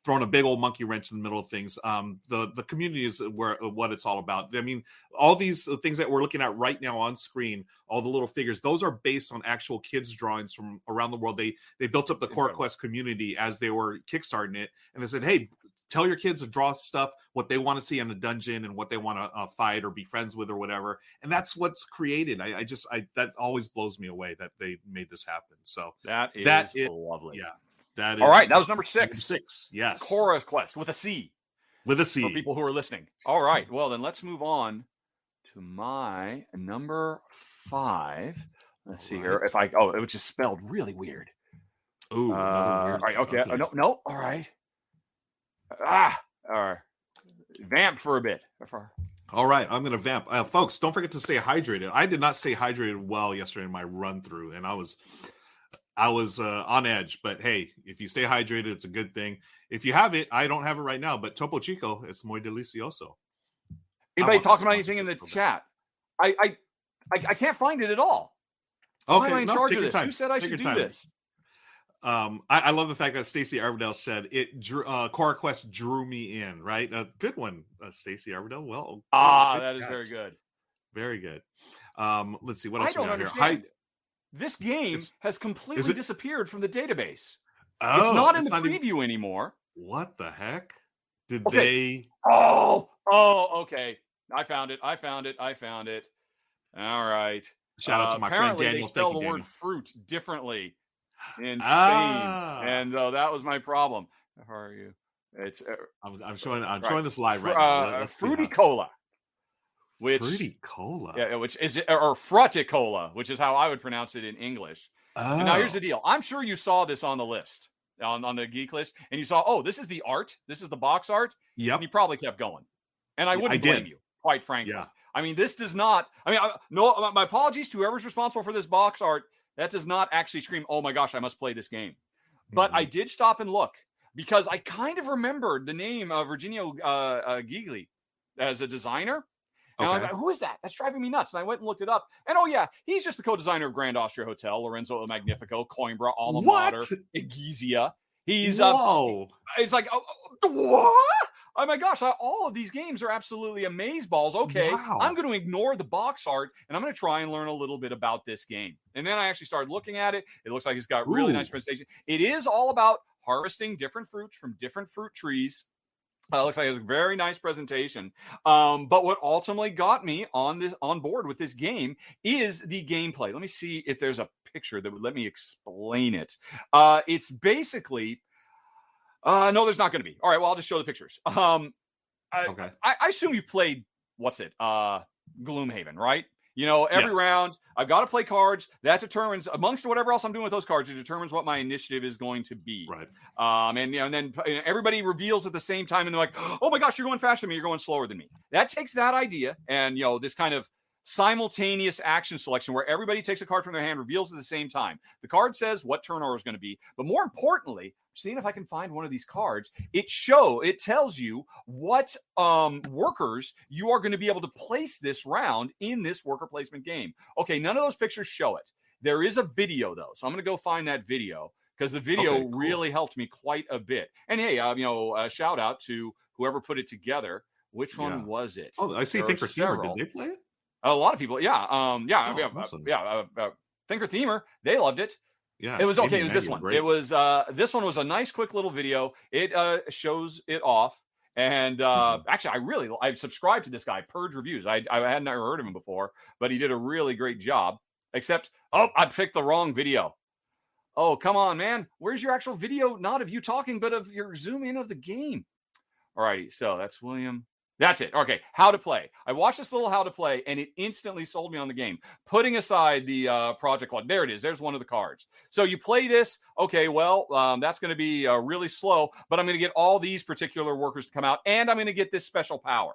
throwing a big old monkey wrench in the middle of things um the the community is where what it's all about i mean all these things that we're looking at right now on screen all the little figures those are based on actual kids drawings from around the world they they built up the Cora Quest community as they were kickstarting it and they said hey tell your kids to draw stuff what they want to see in a dungeon and what they want to uh, fight or be friends with or whatever and that's what's created I, I just i that always blows me away that they made this happen so that is that is- lovely. yeah that is All right, that was number number six. six yes Cora Quest with a C with a for people who are listening. All right, well then let's move on to my number five. Let's see here. If I oh, it was just spelled really weird. Ooh, Uh, all weird- okay. Uh, no, no. All right. Ah, all right. vamped for a bit. All right, I'm going to vamp, uh, folks. Don't forget to stay hydrated. I did not stay hydrated well yesterday in my run through, and I was, I was uh, on edge. But hey, if you stay hydrated, it's a good thing. If you have it, I don't have it right now, but Topo Chico, it's muy delicioso. Anybody talking about anything in the chat? I, I, I, I can't find it at all. Okay, Why am I in no, charge of this? time. Who said I Take should do time. this? Um, I, I love the fact that Stacey Arvidell said it. Drew, uh, Cora Quest drew me in. Right, a good one, uh, Stacey Arvidell. Well, Ah, that is catch. very good. very good. Um, let's see what I else we don't got here. understand. This game has completely disappeared from the database. Oh, it's not in the even- preview anymore. What the heck? Did Okay. they? Oh, oh, okay. I found it. I found it. I found it. All right. Shout out Uh, to my friend Daniel. They spell Thank the you, word fruit differently in Spain, Ah. and uh, that was my problem. How are you? It's uh, I'm, I'm showing. I'm Right. showing this live right now. Let- uh, let's fruity cola, which Fruity cola. yeah, which is or fruticola, which is how I would pronounce it in English. Oh. Now here's the deal. I'm sure you saw this on the list, on, on the geek list, and you saw, oh, this is the art. This is the box art. Yep. And you probably kept going. And I Yeah, wouldn't did. blame you, quite frankly. Yeah. I mean, this does not, I mean, I, no, my- my apologies to whoever's responsible for this box art. That does not actually scream, oh my gosh, I must play this game. But I Mhm. did stop and look because I kind of remembered the name of Virginio uh, uh, Gigli as a designer. And I was like, who is that? That's driving me nuts. And I went and looked it up. And oh, yeah, he's just the co designer of Grand Austria Hotel, Lorenzo Magnifico, Coimbra, Alma What? Mater, Egizia. He's uh, it's like, oh, oh, what? Oh my gosh, I- all of these games are absolutely amazeballs. Okay, Wow. I'm going to ignore the box art and I'm going to try and learn a little bit about this game. And then I actually started looking at it. It looks like it's got really nice presentation. It is all about harvesting different fruits from different fruit trees. Uh, looks like it's a very nice presentation. Um, but what ultimately got me on this on board with this game is the gameplay. Let me see if there's a picture that would let me explain it. Uh, it's basically uh, no, there's not going to be. All right, well, I'll just show the pictures. Um, I, Okay. I, I assume you played what's it? Uh, Gloomhaven, right? You know, every Yes. round I've got to play cards. That determines amongst whatever else I'm doing with those cards. It determines what my initiative is going to be. Right. Um, and you know, and then everybody reveals at the same time, and they're like, "Oh my gosh, you're going faster than me. You're going slower than me." That takes that idea and you know this kind of simultaneous action selection where everybody takes a card from their hand, reveals at the same time. The card says what turn order is going to be, but more importantly, seeing if I can find one of these cards, it show it tells you what um, workers you are going to be able to place this round in this worker placement game. Okay, none of those pictures show it. There is a video though, so I'm going to go find that video because the video Okay, cool. really helped me quite a bit. And hey, uh, you know, uh, shout out to whoever put it together. Which one Yeah. was it? Oh, I see. There Think for. Did they play it? A lot of people, yeah, um, yeah, Oh, yeah, awesome. yeah. Uh, uh, Thinker Themer, they loved it. Yeah. It was okay. It was this one. great. It was uh, this one was a nice, quick little video. It uh, shows it off, and uh, Mm-hmm. actually, I really I've subscribed to this guy, Purge Reviews. I I hadn't ever heard of him before, but he did a really great job. Except, oh, I picked the wrong video. Oh, come on, man. Where's your actual video? Not of you talking, but of your zoom in of the game. All righty. so that's William. That's it. Okay, how to play. I watched this little how to play, and it instantly sold me on the game. Putting aside the uh, project one, there it is. There's one of the cards. So you play this. Okay, well, um, that's going to be uh, really slow, but I'm going to get all these particular workers to come out, and I'm going to get this special power.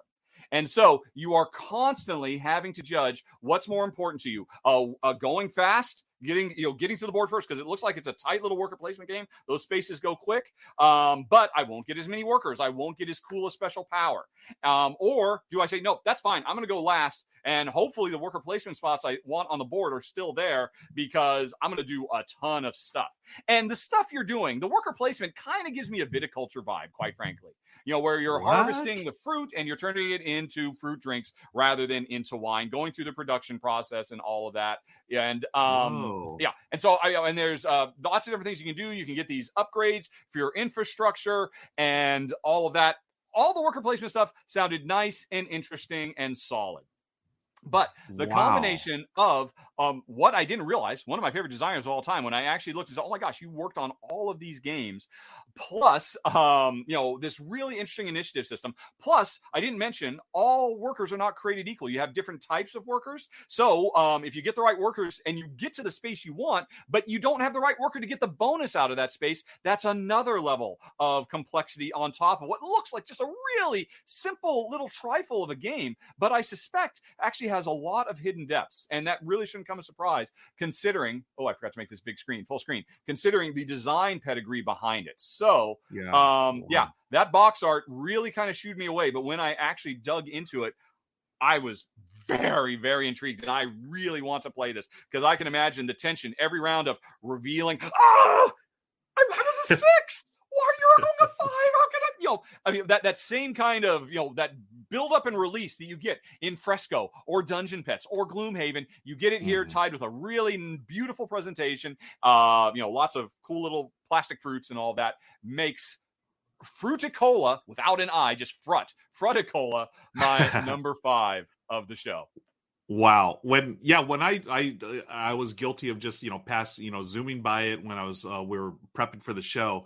And so you are constantly having to judge what's more important to you: uh, uh, going fast, getting you know getting to the board first, because it looks like it's a tight little worker placement game. Those spaces go quick, um, but I won't get as many workers. I won't get as cool a special power. Um, or do I say no? That's fine. I'm going to go last, and hopefully the worker placement spots I want on the board are still there because I'm going to do a ton of stuff. And the stuff you're doing, the worker placement, kind of gives me a viticulture vibe, quite frankly. You know, where you're What? harvesting the fruit and you're turning it into fruit drinks rather than into wine, going through the production process and all of that. And um, Whoa. yeah, and so I and there's uh, lots of different things you can do. You can get these upgrades for your infrastructure and all of that. All the worker placement stuff sounded nice and interesting and solid. But the Wow. combination of um, what I didn't realize, one of my favorite designers of all time, when I actually looked is "Oh my gosh, you worked on all of these games," plus, um, you know, this really interesting initiative system. Plus, I didn't mention all workers are not created equal. You have different types of workers. So, um, if you get the right workers and you get to the space you want, but you don't have the right worker to get the bonus out of that space, that's another level of complexity on top of what looks like just a really simple little trifle of a game. But I suspect actually has a lot of hidden depths, and that really shouldn't come as a surprise considering. Oh, I forgot to make this big screen, full screen. Considering the design pedigree behind it. So, Yeah. um, yeah, that box art really kind of shooed me away. But when I actually dug into it, I was very, very intrigued, and I really want to play this because I can imagine the tension every round of revealing. Ah, I, I was a six. Why are you're going to five? How can I? You know, I mean that that same kind of you know that build up and release that you get in Fresco or Dungeon Petz or Gloomhaven. You get it here Mhm. tied with a really beautiful presentation. Uh, you know, lots of cool little plastic fruits and all that makes Fruticola without an I, just frut, Fruticola, my number five of the show. Wow. When yeah, when I I I was guilty of just you know pass you know zooming by it when I was uh, we were prepping for the show.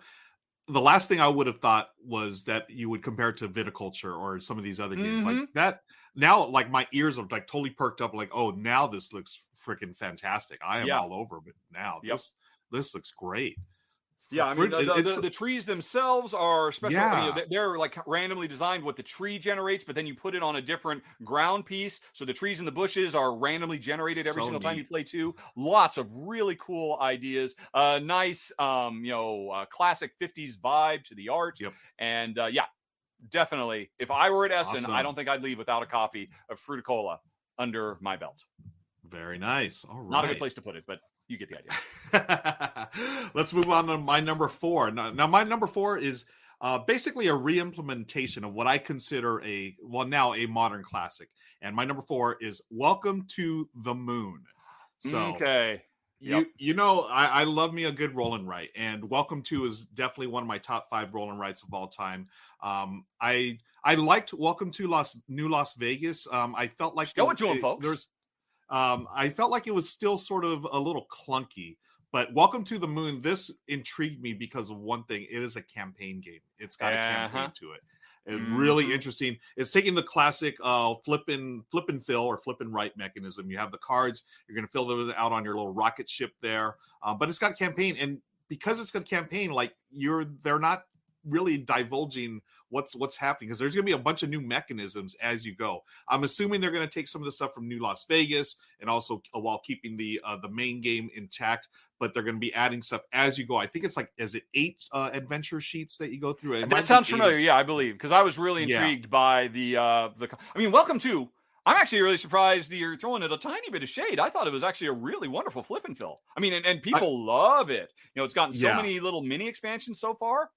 The last thing I would have thought was that you would compare it to viticulture or some of these other games like Mhm. that. Now, like my ears are like totally perked up. Like, oh, now this looks freaking fantastic. I am Yeah. all over it now. Yep. This this looks great. Yeah, I mean, the, the, the, trees themselves are special. Yeah. they're- they're like randomly designed what the tree generates, but then you put it on a different ground piece. So the trees and the bushes are randomly generated every So single time you play two. Lots of really cool ideas. Uh, nice, um, you know, uh, classic 50s vibe to the art. Yep. And uh, yeah, definitely. If I were at Essen, I don't think I'd leave without a copy of Fruticola under my belt. very nice. All right. Not a good place to put it, but you get the idea. Let's move on to my number four. Now, now my number four is uh, basically a re-implementation of what I consider a well now a modern classic. And my number four is Welcome to the Moon. So okay. you Yep. you know I, I love me a good roll and write, and Welcome to is definitely one of my top five roll and writes of all time. Um, I I liked Welcome to Las New Las Vegas. Um, I felt like Show it to 'em, folks. There's um, I felt like it was still sort of a little clunky. But Welcome to the Moon, this intrigued me because of one thing. It is a campaign game. It's got a campaign Uh-huh. to it. It's really Mhm. interesting. It's taking the classic uh flip and flip and fill or flip and write mechanism. You have the cards, you're gonna fill them out on your little rocket ship there. Um, but it's got campaign, and because it's got campaign, like you're they're not really divulging what's what's happening because there's going to be a bunch of new mechanisms as you go. I'm assuming they're going to take some of the stuff from New Las Vegas and also uh, while keeping the uh, the main game intact, but they're going to be adding stuff as you go. I think it's like is it eight uh, adventure sheets that you go through? That sounds eight familiar. Yeah, I believe because I was really Yeah. intrigued by the uh the. I mean, welcome to. I'm actually really surprised that you're throwing it a tiny bit of shade. I thought it was actually a really wonderful flip and fill. I mean, and, and people love it. You know, it's gotten so Yeah. many little mini expansions so far.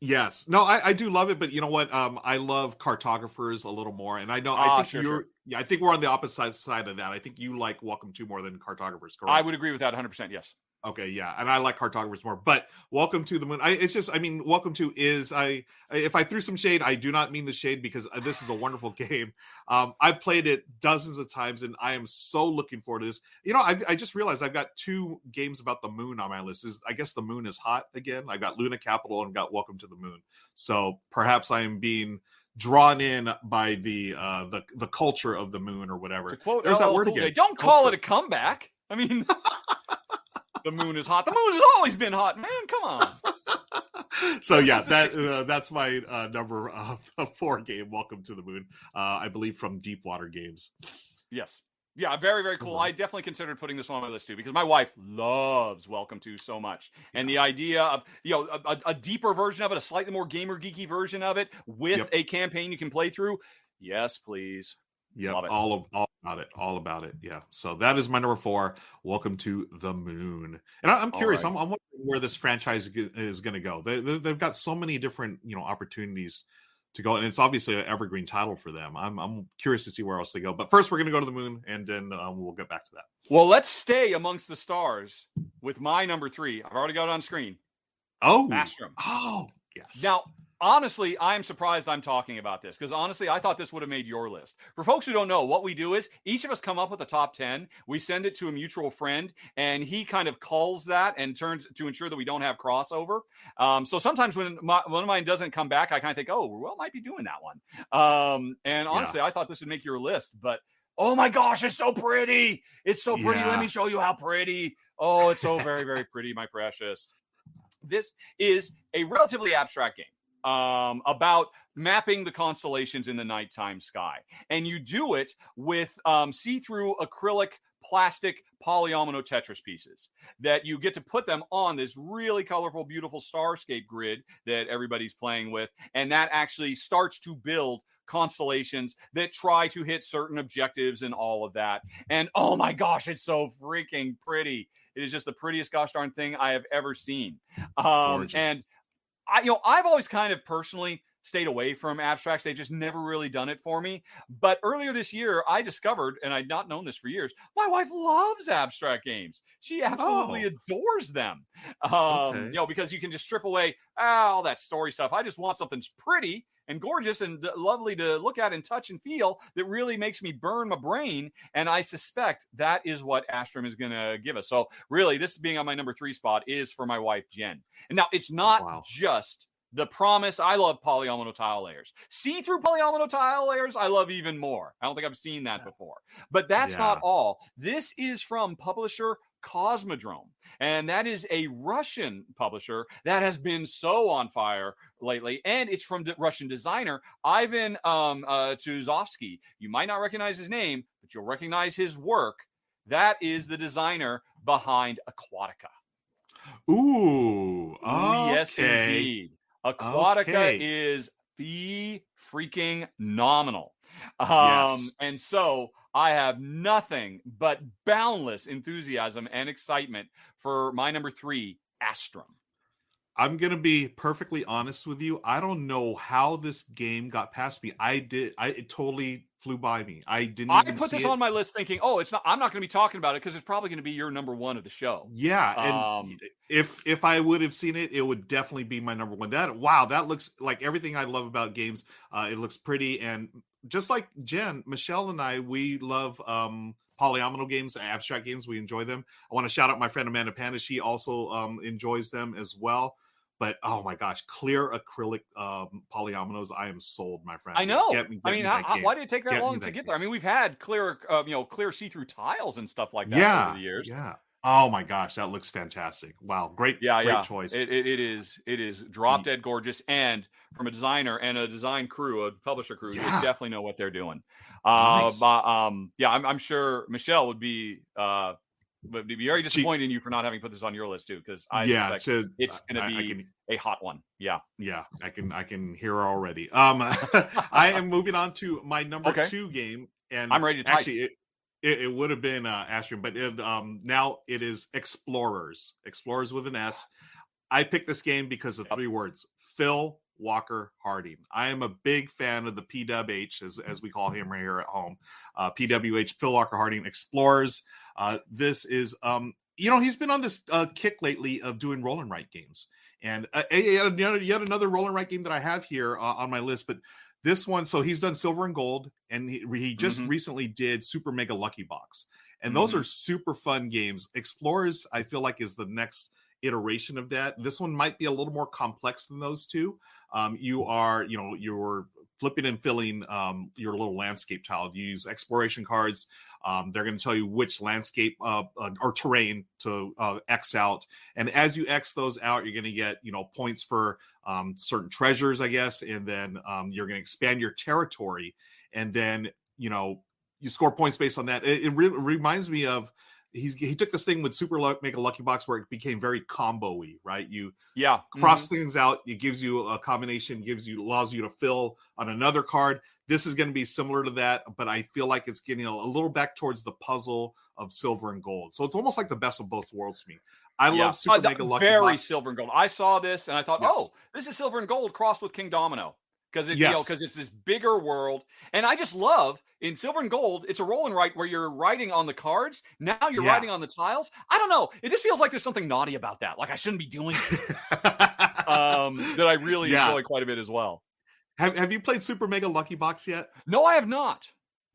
Yes. No, I, I do love it, but you know what? Um, I love cartographers a little more, and I know I Ah, think sure, you're. sure. Yeah, I think we're on the opposite side of that. I think you like Welcome to more than cartographers. Correct? I would agree with that 100. percent Yes. Okay, yeah, and I like cartographers more. But Welcome to the Moon, I, it's just, I mean, Welcome to is I. If I threw some shade, I do not mean the shade because uh, this is a wonderful game. Um, I've played it dozens of times, and I am so looking forward to this. You know, I, I just realized I've got two games about the moon on my list. Is I guess the moon is hot again. I got Luna Capital and got Welcome to the Moon. So perhaps I am being drawn in by the uh the the culture of the moon or whatever. To quote There's that word again, Don't call it a comeback. I mean, the moon is hot. The moon has always been hot, man. Come on. so yeah, that uh, that's my uh, number uh, four game. Welcome to the moon. Uh, I believe from Deepwater Games. Yes. Yeah, very, very cool. Mhm. I definitely considered putting this on my list too because my wife loves Welcome to so much. And the idea of, you know, a, a- a deeper version of it, a slightly more gamer geeky version of it with Yep. a campaign you can play through. Yes, please. Yeah, all of all about it, all about it. Yeah. So that is my number four. Welcome to the moon. And I, I'm curious. right. I'm, I'm wondering where this franchise is going to go. They, they, they've got so many different you know opportunities to go, and it's obviously an evergreen title for them. I'm I'm curious to see where else they go. But first, we're going to go to the moon, and then um, we'll get back to that. Well, let's stay amongst the stars with my number three. I've already got it on screen. Oh, Astrum. oh, Yes. Now, honestly, I'm surprised I'm talking about this because honestly, I thought this would have made your list. For folks who don't know, what we do is each of us come up with a top 10. We send it to a mutual friend, and he kind of calls that and turns to ensure that we don't have crossover. Um, so sometimes when my, one of mine doesn't come back, I kind of think, oh, well, might be doing that one. Um, and honestly, yeah. I thought this would make your list, but oh my gosh, it's so pretty. It's so pretty. Yeah. Let me show you how pretty. Oh, it's so very, very pretty, my precious. This is a relatively abstract game um, about mapping the constellations in the nighttime sky. And you do it with um, see through acrylic plastic polyomino Tetris pieces that you get to put them on this really colorful, beautiful starscape grid that everybody's playing with. And that actually starts to build constellations that try to hit certain objectives and all of that. And oh my gosh, it's so freaking pretty. It is just the prettiest gosh darn thing I have ever seen. Um, and I, you know, I've always kind of personally stayed away from abstracts. They've just never really done it for me. But earlier this year, I discovered, and I'd not known this for years, my wife loves abstract games. She absolutely oh. adores them. Um, okay. You know, because you can just strip away ah, all that story stuff. I just want something pretty and gorgeous and lovely to look at and touch and feel that really makes me burn my brain. And I suspect that is what Astrom is going to give us. So, really, this being on my number three spot is for my wife, Jen. And now it's oh, not wow. just the promise. I love polyomino tile layers. See through polyomino tile layers, I love even more. I don't think I've seen that before. But that's yeah. not all. This is from publisher Cosmodrome. And that is a Russian publisher that has been so on fire lately. And it's from the Russian designer Ivan um, uh, Tuzovsky. You might not recognize his name, but you'll recognize his work. That is the designer behind Aquatica. Ooh, okay. yes, indeed. Aquatica okay. is the freaking nominal. Um, yes. And so I have nothing but boundless enthusiasm and excitement for my number three, Astrom. I'm gonna be perfectly honest with you. I don't know how this game got past me. I did. I it totally flew by me. I didn't. I put this it. on my list thinking, oh, it's not. I'm not to be talking about it because it's probably to be your number one of the show. Yeah, and um, if if I would have seen it, it would definitely be my number one. That wow, that looks like everything I love about games. Uh, it looks pretty, and just like Jen, Michelle, and I, we love um polyomino games, abstract games. We enjoy them. I want to shout out my friend Amanda Panda. She also um, enjoys them as well. But oh my gosh, clear acrylic um, polyominoes. I am sold, my friend. I know. Get me, get I mean, how, why did it take that get long to get there? I mean, we've had clear, uh, you know, clear see-through tiles and stuff like that yeah, over the years. Yeah. Oh my gosh, that looks fantastic! Wow, great, yeah, great yeah. choice. It, it, it is, it is drop dead gorgeous, and from a designer and a design crew, a publisher crew, yeah. they definitely know what they're doing. Uh, nice. but, um, yeah, I'm, I'm, sure Michelle would be uh, would be very disappointed she, in you for not having put this on your list too, because I yeah, so, it's going to be can, a hot one. Yeah, yeah, I can I can hear already. Um, I am moving on to my number okay. two game, and I'm ready to actually. It, it, it, would have been uh, Astrom, but it, um, now it is Explorers. Explorers with an S. I picked this game because of three words: Phil Walker Harding. I am a big fan of the PWH, as, as we call him right here at home. Uh, PWH, Phil Walker Harding Explorers. Uh, this is, um, you know, he's been on this uh, kick lately of doing roll and write games. And uh, yet, yet another roll and write game that I have here uh, on my list, but this one, so he's done silver and gold, and he, he just mm-hmm. recently did Super Mega Lucky Box. And mm-hmm. those are super fun games. Explorers, I feel like, is the next iteration of that. This one might be a little more complex than those two. Um, you are, you know, you're flipping and filling um, your little landscape tile. You use exploration cards. Um, they're going to tell you which landscape uh, uh, or terrain to uh, X out. And as you X those out, you're going to get, you know, points for um, certain treasures, I guess. And then um, you're going to expand your territory. And then, you know, you score points based on that. It, it re- reminds me of he he took this thing with super luck make a lucky box where it became very combo-y right you yeah cross mm-hmm. things out it gives you a combination gives you allows you to fill on another card this is going to be similar to that but i feel like it's getting a, a, little back towards the puzzle of silver and gold so it's almost like the best of both worlds to me i yeah. love super uh, mega lucky very box. silver and gold i saw this and i thought yes. oh this is silver and gold crossed with Kingdomino because it, yes. you know, because it's this bigger world. And I just love in silver and gold, it's a roll and write where you're writing on the cards. Now you're yeah. writing on the tiles. I don't know. It just feels like there's something naughty about that. Like I shouldn't be doing it. um, that I really Yeah. enjoy quite a bit as well. Have Have you played Super Mega Lucky Box yet? No, I have not.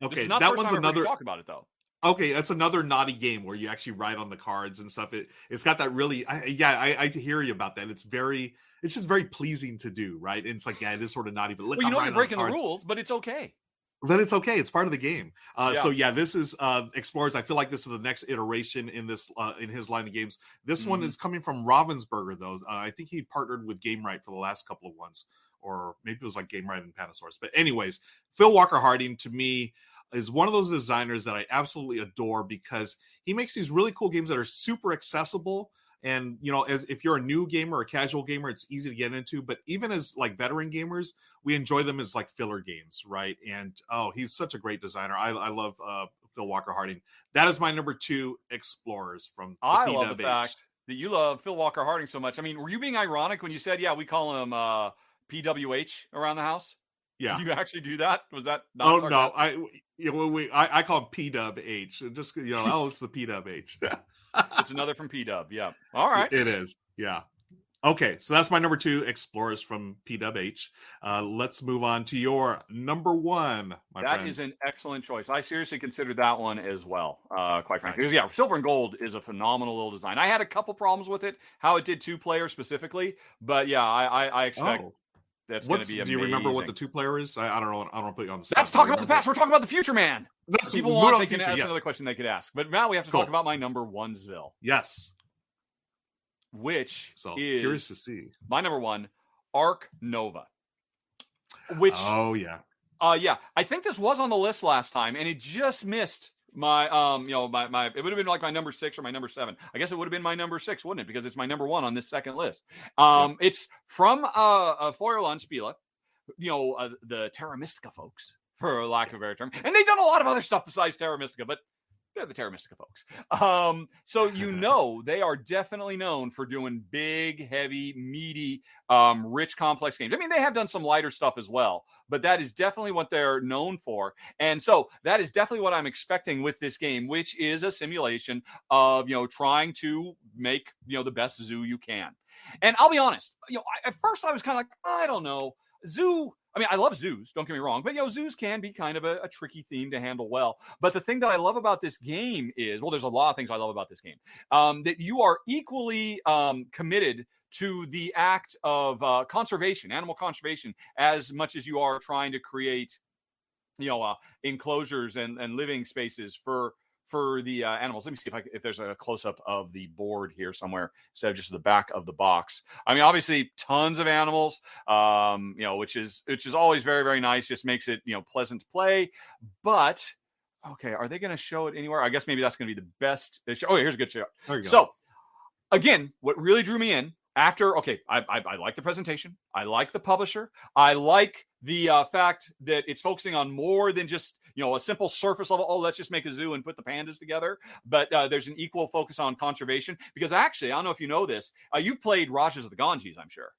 Okay, not that one's time I've heard you another. talk about it though. Okay, that's another naughty game where you actually write on the cards and stuff. It it's got that really, I, yeah, I, I hear you about that. It's very, it's just very pleasing to do, right? And it's like, yeah, it is sort of naughty, but look, Well, you know you're breaking the cards. rules, but it's okay. Then it's okay. It's part of the game. Uh, Yeah. So yeah, this is uh, Explorers. I feel like this is the next iteration in this uh, in his line of games. This one Mhm. is coming from Ravensburger, though. Uh, I think he partnered with Gamewright for the last couple of ones, or maybe it was like Gamewright and Pandasaurus. But anyways, Phil Walker Harding to me is one of those designers that I absolutely adore because he makes these really cool games that are super accessible. And you know, as if you're a new gamer or a casual gamer, it's easy to get into. But even as like veteran gamers, we enjoy them as like filler games, right? And oh, he's such a great designer. I, I love uh, Phil Walker Harding. That is my number two, Explorers from. the I love the fact that you love Phil Walker Harding so much. I mean, were you being ironic when you said, "Yeah, we call him uh, PWH around the house"? Yeah. Did you actually do that? Was that? Not Oh no. I you know, we I, I call P Dub H. Just you know, oh, it's the P Dub H. It's another from P Dub. Yeah. All right. It is. Yeah. Okay, so that's my number two, Explorers from PWH. Uh, let's move on to your number one, my That friend. is an excellent choice. I seriously considered that one as well, uh, quite frankly. Nice. Yeah, silver and gold is a phenomenal little design. I had a couple problems with it, how it did two players specifically, but yeah, I, I, I expect oh, that's going to be do you remember what the two player is? I, I don't know. I don't wanna put you on the spot. You talking about the past. We're talking about the future, man. That's People want they to can future, ask yes. another question they could ask, but now we have to Cool. talk about my number one Zville, Yes. which So is curious to see. my number one, Arc Nova. Which Oh yeah. Uh yeah, I think this was on the list last time, and it just missed my um, you know, my my it would have been like my number six or my number seven. I guess it would have been my number six, wouldn't it? Because it's my number one on this second list. Um, it's from uh, uh Feuerland Spiele, you know, uh, the Terra Mystica folks, for lack of a better term, and they've done a lot of other stuff besides Terra Mystica, but they're the Terra Mystica folks. Um, so you know they are definitely known for doing big, heavy, meaty, um, rich, complex games. I mean, they have done some lighter stuff as well, but that is definitely what they're known for. And so that is definitely what I'm expecting with this game, which is a simulation of you know trying to make you know the best zoo you can. And I'll be honest, you know, I, at first I was kind of like, I don't know, zoo. I mean, I love zoos, don't get me wrong, but you know, zoos can be kind of a, a tricky theme to handle well. But the thing that I love about this game is, well, there's a lot of things I love about this game. Um, that you are equally um, committed to the act of uh, conservation, animal conservation, as much as you are trying to create, you know, uh, enclosures and, and living spaces for for the uh, animals. Let me see if I, if there's a close up of the board here somewhere instead of just the back of the box. I mean, obviously, tons of animals, um, you know, which is which is always very very nice. Just makes it you know pleasant to play. But okay, are they going to show it anywhere? I guess maybe that's going to be the best. uh, Show. Oh, here's a good show. There you go. So, again, what really drew me in after, okay, I, I, I like the presentation. I like the publisher. I like the uh, fact that it's focusing on more than just, you know, a simple surface level. Oh, let's just make a zoo and put the pandas together. But uh, there's an equal focus on conservation because actually, I don't know if you know this. Uh, you played Rajas of the Ganges, I'm sure.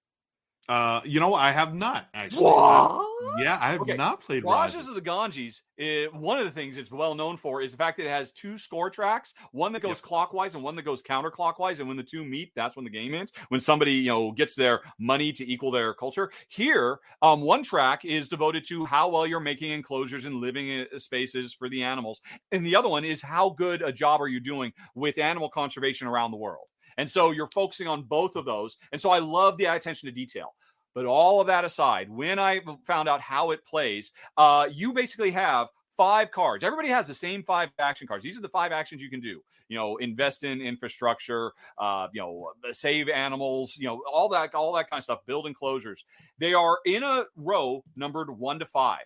Uh, you know, I have not actually. What? Yeah, I have Okay, not played Rajas Rajas. of the Ganges, eh, one of the things it's well known for is the fact that it has two score tracks, one that goes Yep. clockwise and one that goes counterclockwise. And when the two meet, that's when the game ends. When somebody, you know, gets their money to equal their culture. Here, um, one track is devoted to how well you're making enclosures and living eh, spaces for the animals. And the other one is how good a job are you doing with animal conservation around the world. And so you're focusing on both of those. And so I love the attention to detail. But all of that aside, when I found out how it plays, uh, you basically have five cards. Everybody has the same five action cards. These are the five actions you can do. You know, invest in infrastructure. Uh, you know, save animals. You know, all that, all that kind of stuff. Build enclosures. They are in a row numbered one to five.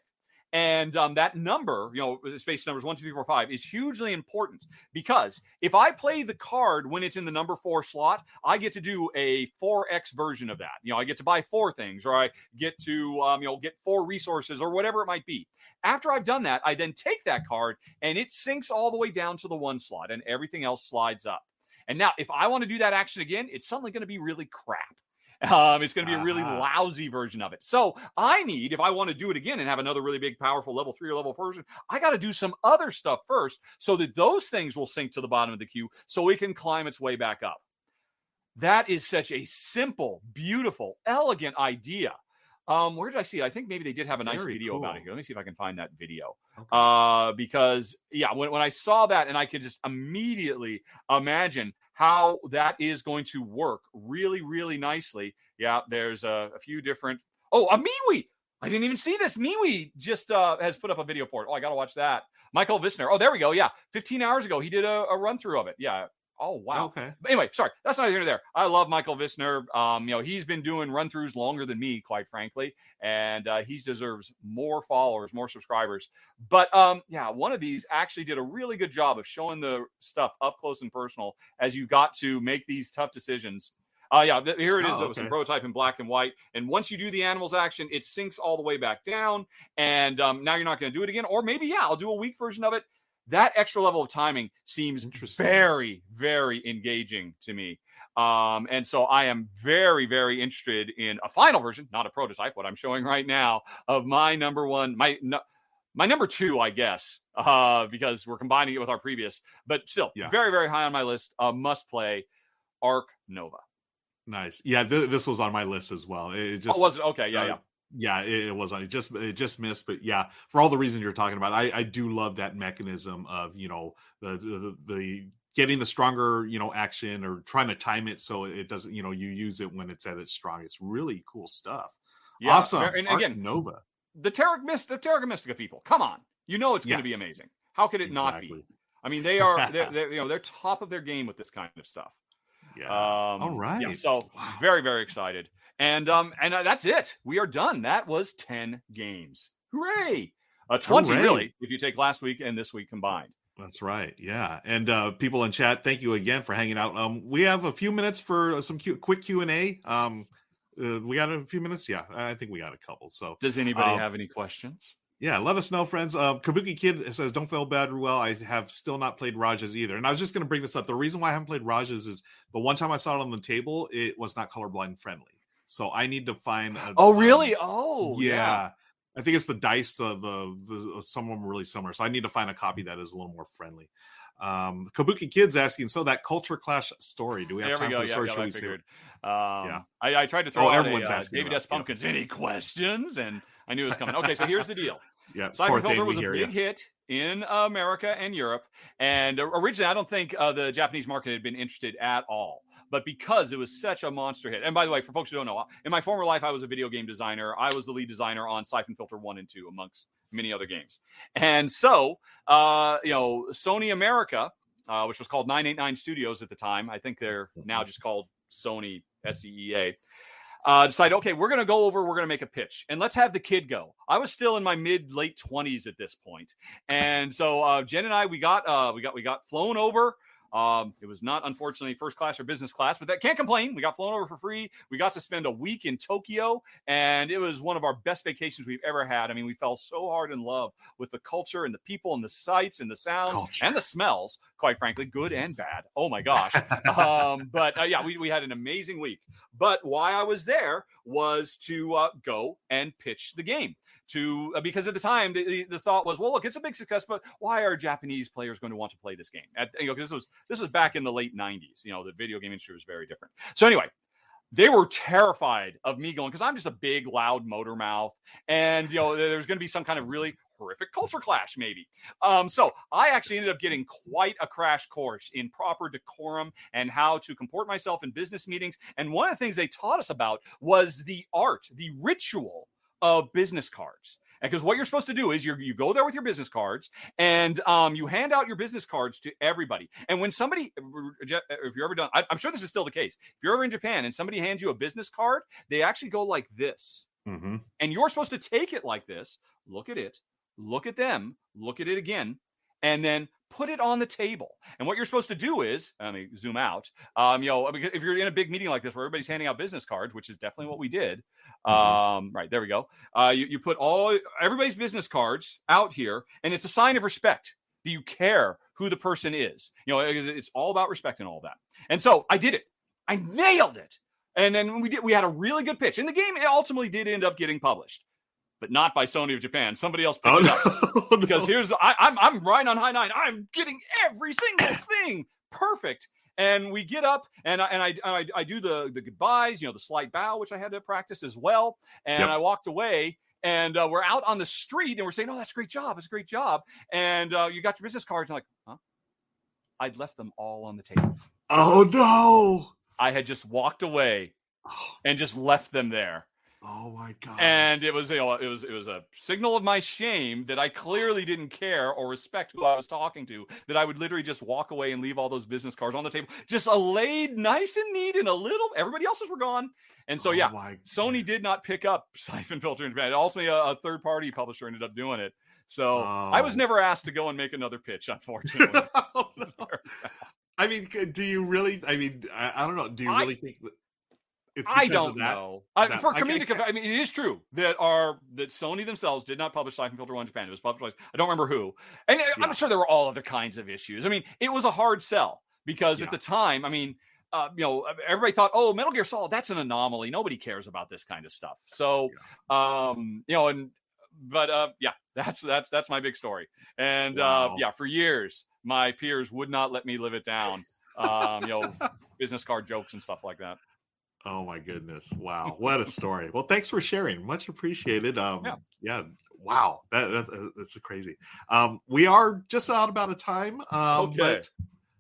And um, that number, you know, space numbers one, two, three, four, five, is hugely important because if I play the card when it's in the number four slot, I get to do a 4x version of that. You know, I get to buy four things or I get to, um, you know, get four resources or whatever it might be. After I've done that, I then take that card and it sinks all the way down to the one slot and everything else slides up. And now, if I want to do that action again, it's suddenly going to be really crap. Um, it's going to be a really Ah. lousy version of it. So I need, if I want to do it again and have another really big, powerful level three or level version, I got to do some other stuff first so that those things will sink to the bottom of the queue so it can climb its way back up. that is such a simple, beautiful, elegant idea. Um, where did I see it? I think maybe they did have a nice Very video about cool. it. Let me see if I can find that video. Okay. Uh, because yeah, when, when I saw that and I could just immediately imagine how that is going to work really, really nicely. Yeah, there's a, a few different. Oh, a MeWe. I didn't even see this. MeWe just uh, has put up a video for it. Oh, I got to watch that. Michael Visner. Oh, there we go. Yeah, 15 hours ago, he did a, a run through of it. Yeah. Oh, wow. Okay. But anyway, sorry, that's not here there. I love Michael Visner. Um, you know, he's been doing run throughs longer than me, quite frankly, and uh, he deserves more followers, more subscribers. But um, yeah, one of these actually did a really good job of showing the stuff up close and personal as you got to make these tough decisions. Uh, yeah, here it is. Oh, uh, Some prototype in black and white. And once you do the animals action, it sinks all the way back down. And um, now you're not going to do it again. Or maybe, yeah, I'll do a weak version of it. That extra level of timing seems very, very engaging to me. Um, and so I am very, very interested in a final version, not a prototype, what I'm showing right now of my number one, my no, my number two, I guess, uh, because we're combining it with our previous, but still Yeah. very, very high on my list. Uh, must play Arc Nova. Nice. Yeah, th- this was on my list as well. It it just oh, was it? Okay. Yeah. uh, yeah. Yeah, it, it was on. It just it just missed, but yeah, for all the reasons you're talking about, I I do love that mechanism of you know the the, the getting the stronger you know action or trying to time it so it doesn't you know you use it when it's at its strong. It's really cool stuff. Yeah. awesome. And again, Nova. the Terra Mist, the Terra Mystica people, come on. You know it's going to be amazing. How could it not be? I mean, they are, they're, they're, you know, they're top of their game with this kind of stuff. Yeah. Um, All right. Yeah, so Wow. very, very excited. And um, and uh, that's it. We are done. That was ten games. Hooray! Uh, Twenty Hooray. really, if you take last week and this week combined. That's right. Yeah. And uh, people in chat, thank you again for hanging out. Um, we have a few minutes for some Q- quick Q and A. Um, uh, we got a few minutes. Yeah, I think we got a couple. So Does anybody Um, have any questions? yeah, let us know, friends. Uh, Kabuki Kid says, "Don't feel bad, Ruel. I have still not played Rajas either." And I was just going to bring this up. The reason why I haven't played Rajas is the one time I saw it on the table, it was not colorblind friendly. So I need to find. A, Oh, um, really? Oh, yeah. I think it's the dice. The, the the some of them really similar. So I need to find a copy that is a little more friendly. Um, Kabuki Kids asking, so that culture clash story. Do we have There we time go. for the story? yeah, Should I we see figured. it? Um, I, I tried to throw Oh, out everyone's a, uh, asking David about S. it. Yeah. Pumpkins. Any questions? And I knew it was coming. Okay, so here's the deal. Yeah, poor Filter was We a big you. hit in America and Europe. And originally, I don't think uh, the Japanese market had been interested at all. But because it was such a monster hit, and by the way, for folks who don't know, in my former life, I was a video game designer. I was the lead designer on Siphon Filter 1 and 2, amongst many other games. And so, uh, you know, Sony America, uh, which was called 989 Studios at the time, I think they're now just called Sony SEEA uh, decided, okay, we're going to go over, we're going to make a pitch, and let's have the kid go. I was still in my mid late twenties at this point, and so uh, Jen and I, we got, uh, we got, we got flown over. Um, it was not unfortunately first class or business class, but that can't complain. We got flown over for free. We got to spend a week in Tokyo, and it was one of our best vacations we've ever had. I mean, we fell so hard in love with the culture and the people and the sights and the sounds Culture. and the smells. Quite frankly, good and bad. Oh my gosh! um, but uh, yeah, we we had an amazing week. But why I was there was to uh, go and pitch the game. To uh, because at the time the, the, the thought was, well, look, it's a big success, but why are Japanese players going to want to play this game? At, you know, this was this was back in the late '90s. You know, the video game industry was very different. So anyway, they were terrified of me going because I'm just a big, loud motor mouth, and you know, there's going to be some kind of really horrific culture clash, maybe. Um, so I actually ended up getting quite a crash course in proper decorum and how to comport myself in business meetings. And one of the things they taught us about was the art, the ritual of business cards. Because what you're supposed to do is you you go there with your business cards and um, you hand out your business cards to everybody. And when somebody, if you're ever done, I, I'm sure this is still the case. If you're ever in Japan and somebody hands you a business card, they actually go like this Mhm. and you're supposed to take it like this look at it look at them look at it again and then put it on the table. And what you're supposed to do is let me zoom out um you know if you're in a big meeting like this where everybody's handing out business cards which is definitely what we did um right there we go uh you, you put all everybody's business cards out here and it's a sign of respect. Do you care who the person is? You know it's it's all about respect and all that. And so i did it. I nailed it. And then we did we had a really good pitch. And the game ultimately did end up getting published, but not by Sony of Japan. Somebody else picked Oh, it up. no. Because here's I, I'm I'm right on high nine. I'm getting every single thing perfect. And we get up, and I and I, and I, I do the the goodbyes, you know, the slight bow, which I had to practice as well. And Yep. I walked away, and uh, we're out on the street, and we're saying, "Oh, that's a great job! It's a great job!" And uh, you got your business cards. And I'm like, huh? I'd left them all on the table. Oh no! I had just walked away Oh, and just left them there. Oh my god! and it was you know it was it was a signal of my shame that I clearly didn't care or respect who I was talking to that I would literally just walk away and leave all those business cards on the table just a laid nice and neat and a little everybody else's were gone and so Oh yeah Sony did not pick up Siphon Filter in Japan ultimately a, a third party publisher ended up doing it so I was Oh. never asked to go and make another pitch unfortunately Oh, no. I mean, do you really? I mean, I, I don't know. Do you I- really think I don't that? know. I, that- for I- I comedic, can't- I mean, it is true that our that Sony themselves did not publish Siphon Filter One in Japan. It was published. I don't remember who, and uh, Yeah. I'm sure there were all other kinds of issues. I mean, it was a hard sell because Yeah. at the time, I mean, uh, you know, everybody thought, oh, Metal Gear Solid, that's an anomaly. Nobody cares about this kind of stuff. So, um, you know, and but uh, yeah, that's that's that's my big story. And uh, yeah, for years, my peers would not let me live it down. Um, you know, business card jokes and stuff like that. Oh my goodness! Wow, what a story. Well, thanks for sharing. Much appreciated. Um, Yeah. yeah. Wow, that, that that's crazy. Um, we are just out about a time. Um, Okay. but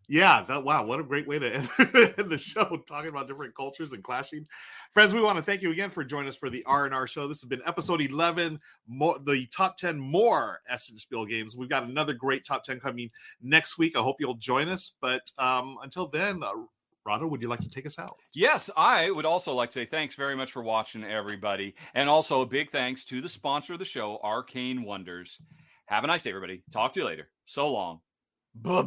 yeah, that wow, what a great way to end, the show talking about different cultures and clashing. Friends, we want to thank you again for joining us for the R and R show. This has been episode eleven, more the top ten more Essen Spiel games. We've got another great top ten coming next week. I hope you'll join us. But um, until then, uh, Rahdo, would you like to take us out? Yes, I would also like to say thanks very much for watching, everybody. And also a big thanks to the sponsor of the show, Arcane Wonders. Have a nice day, everybody. Talk to you later. So long. Bye bye.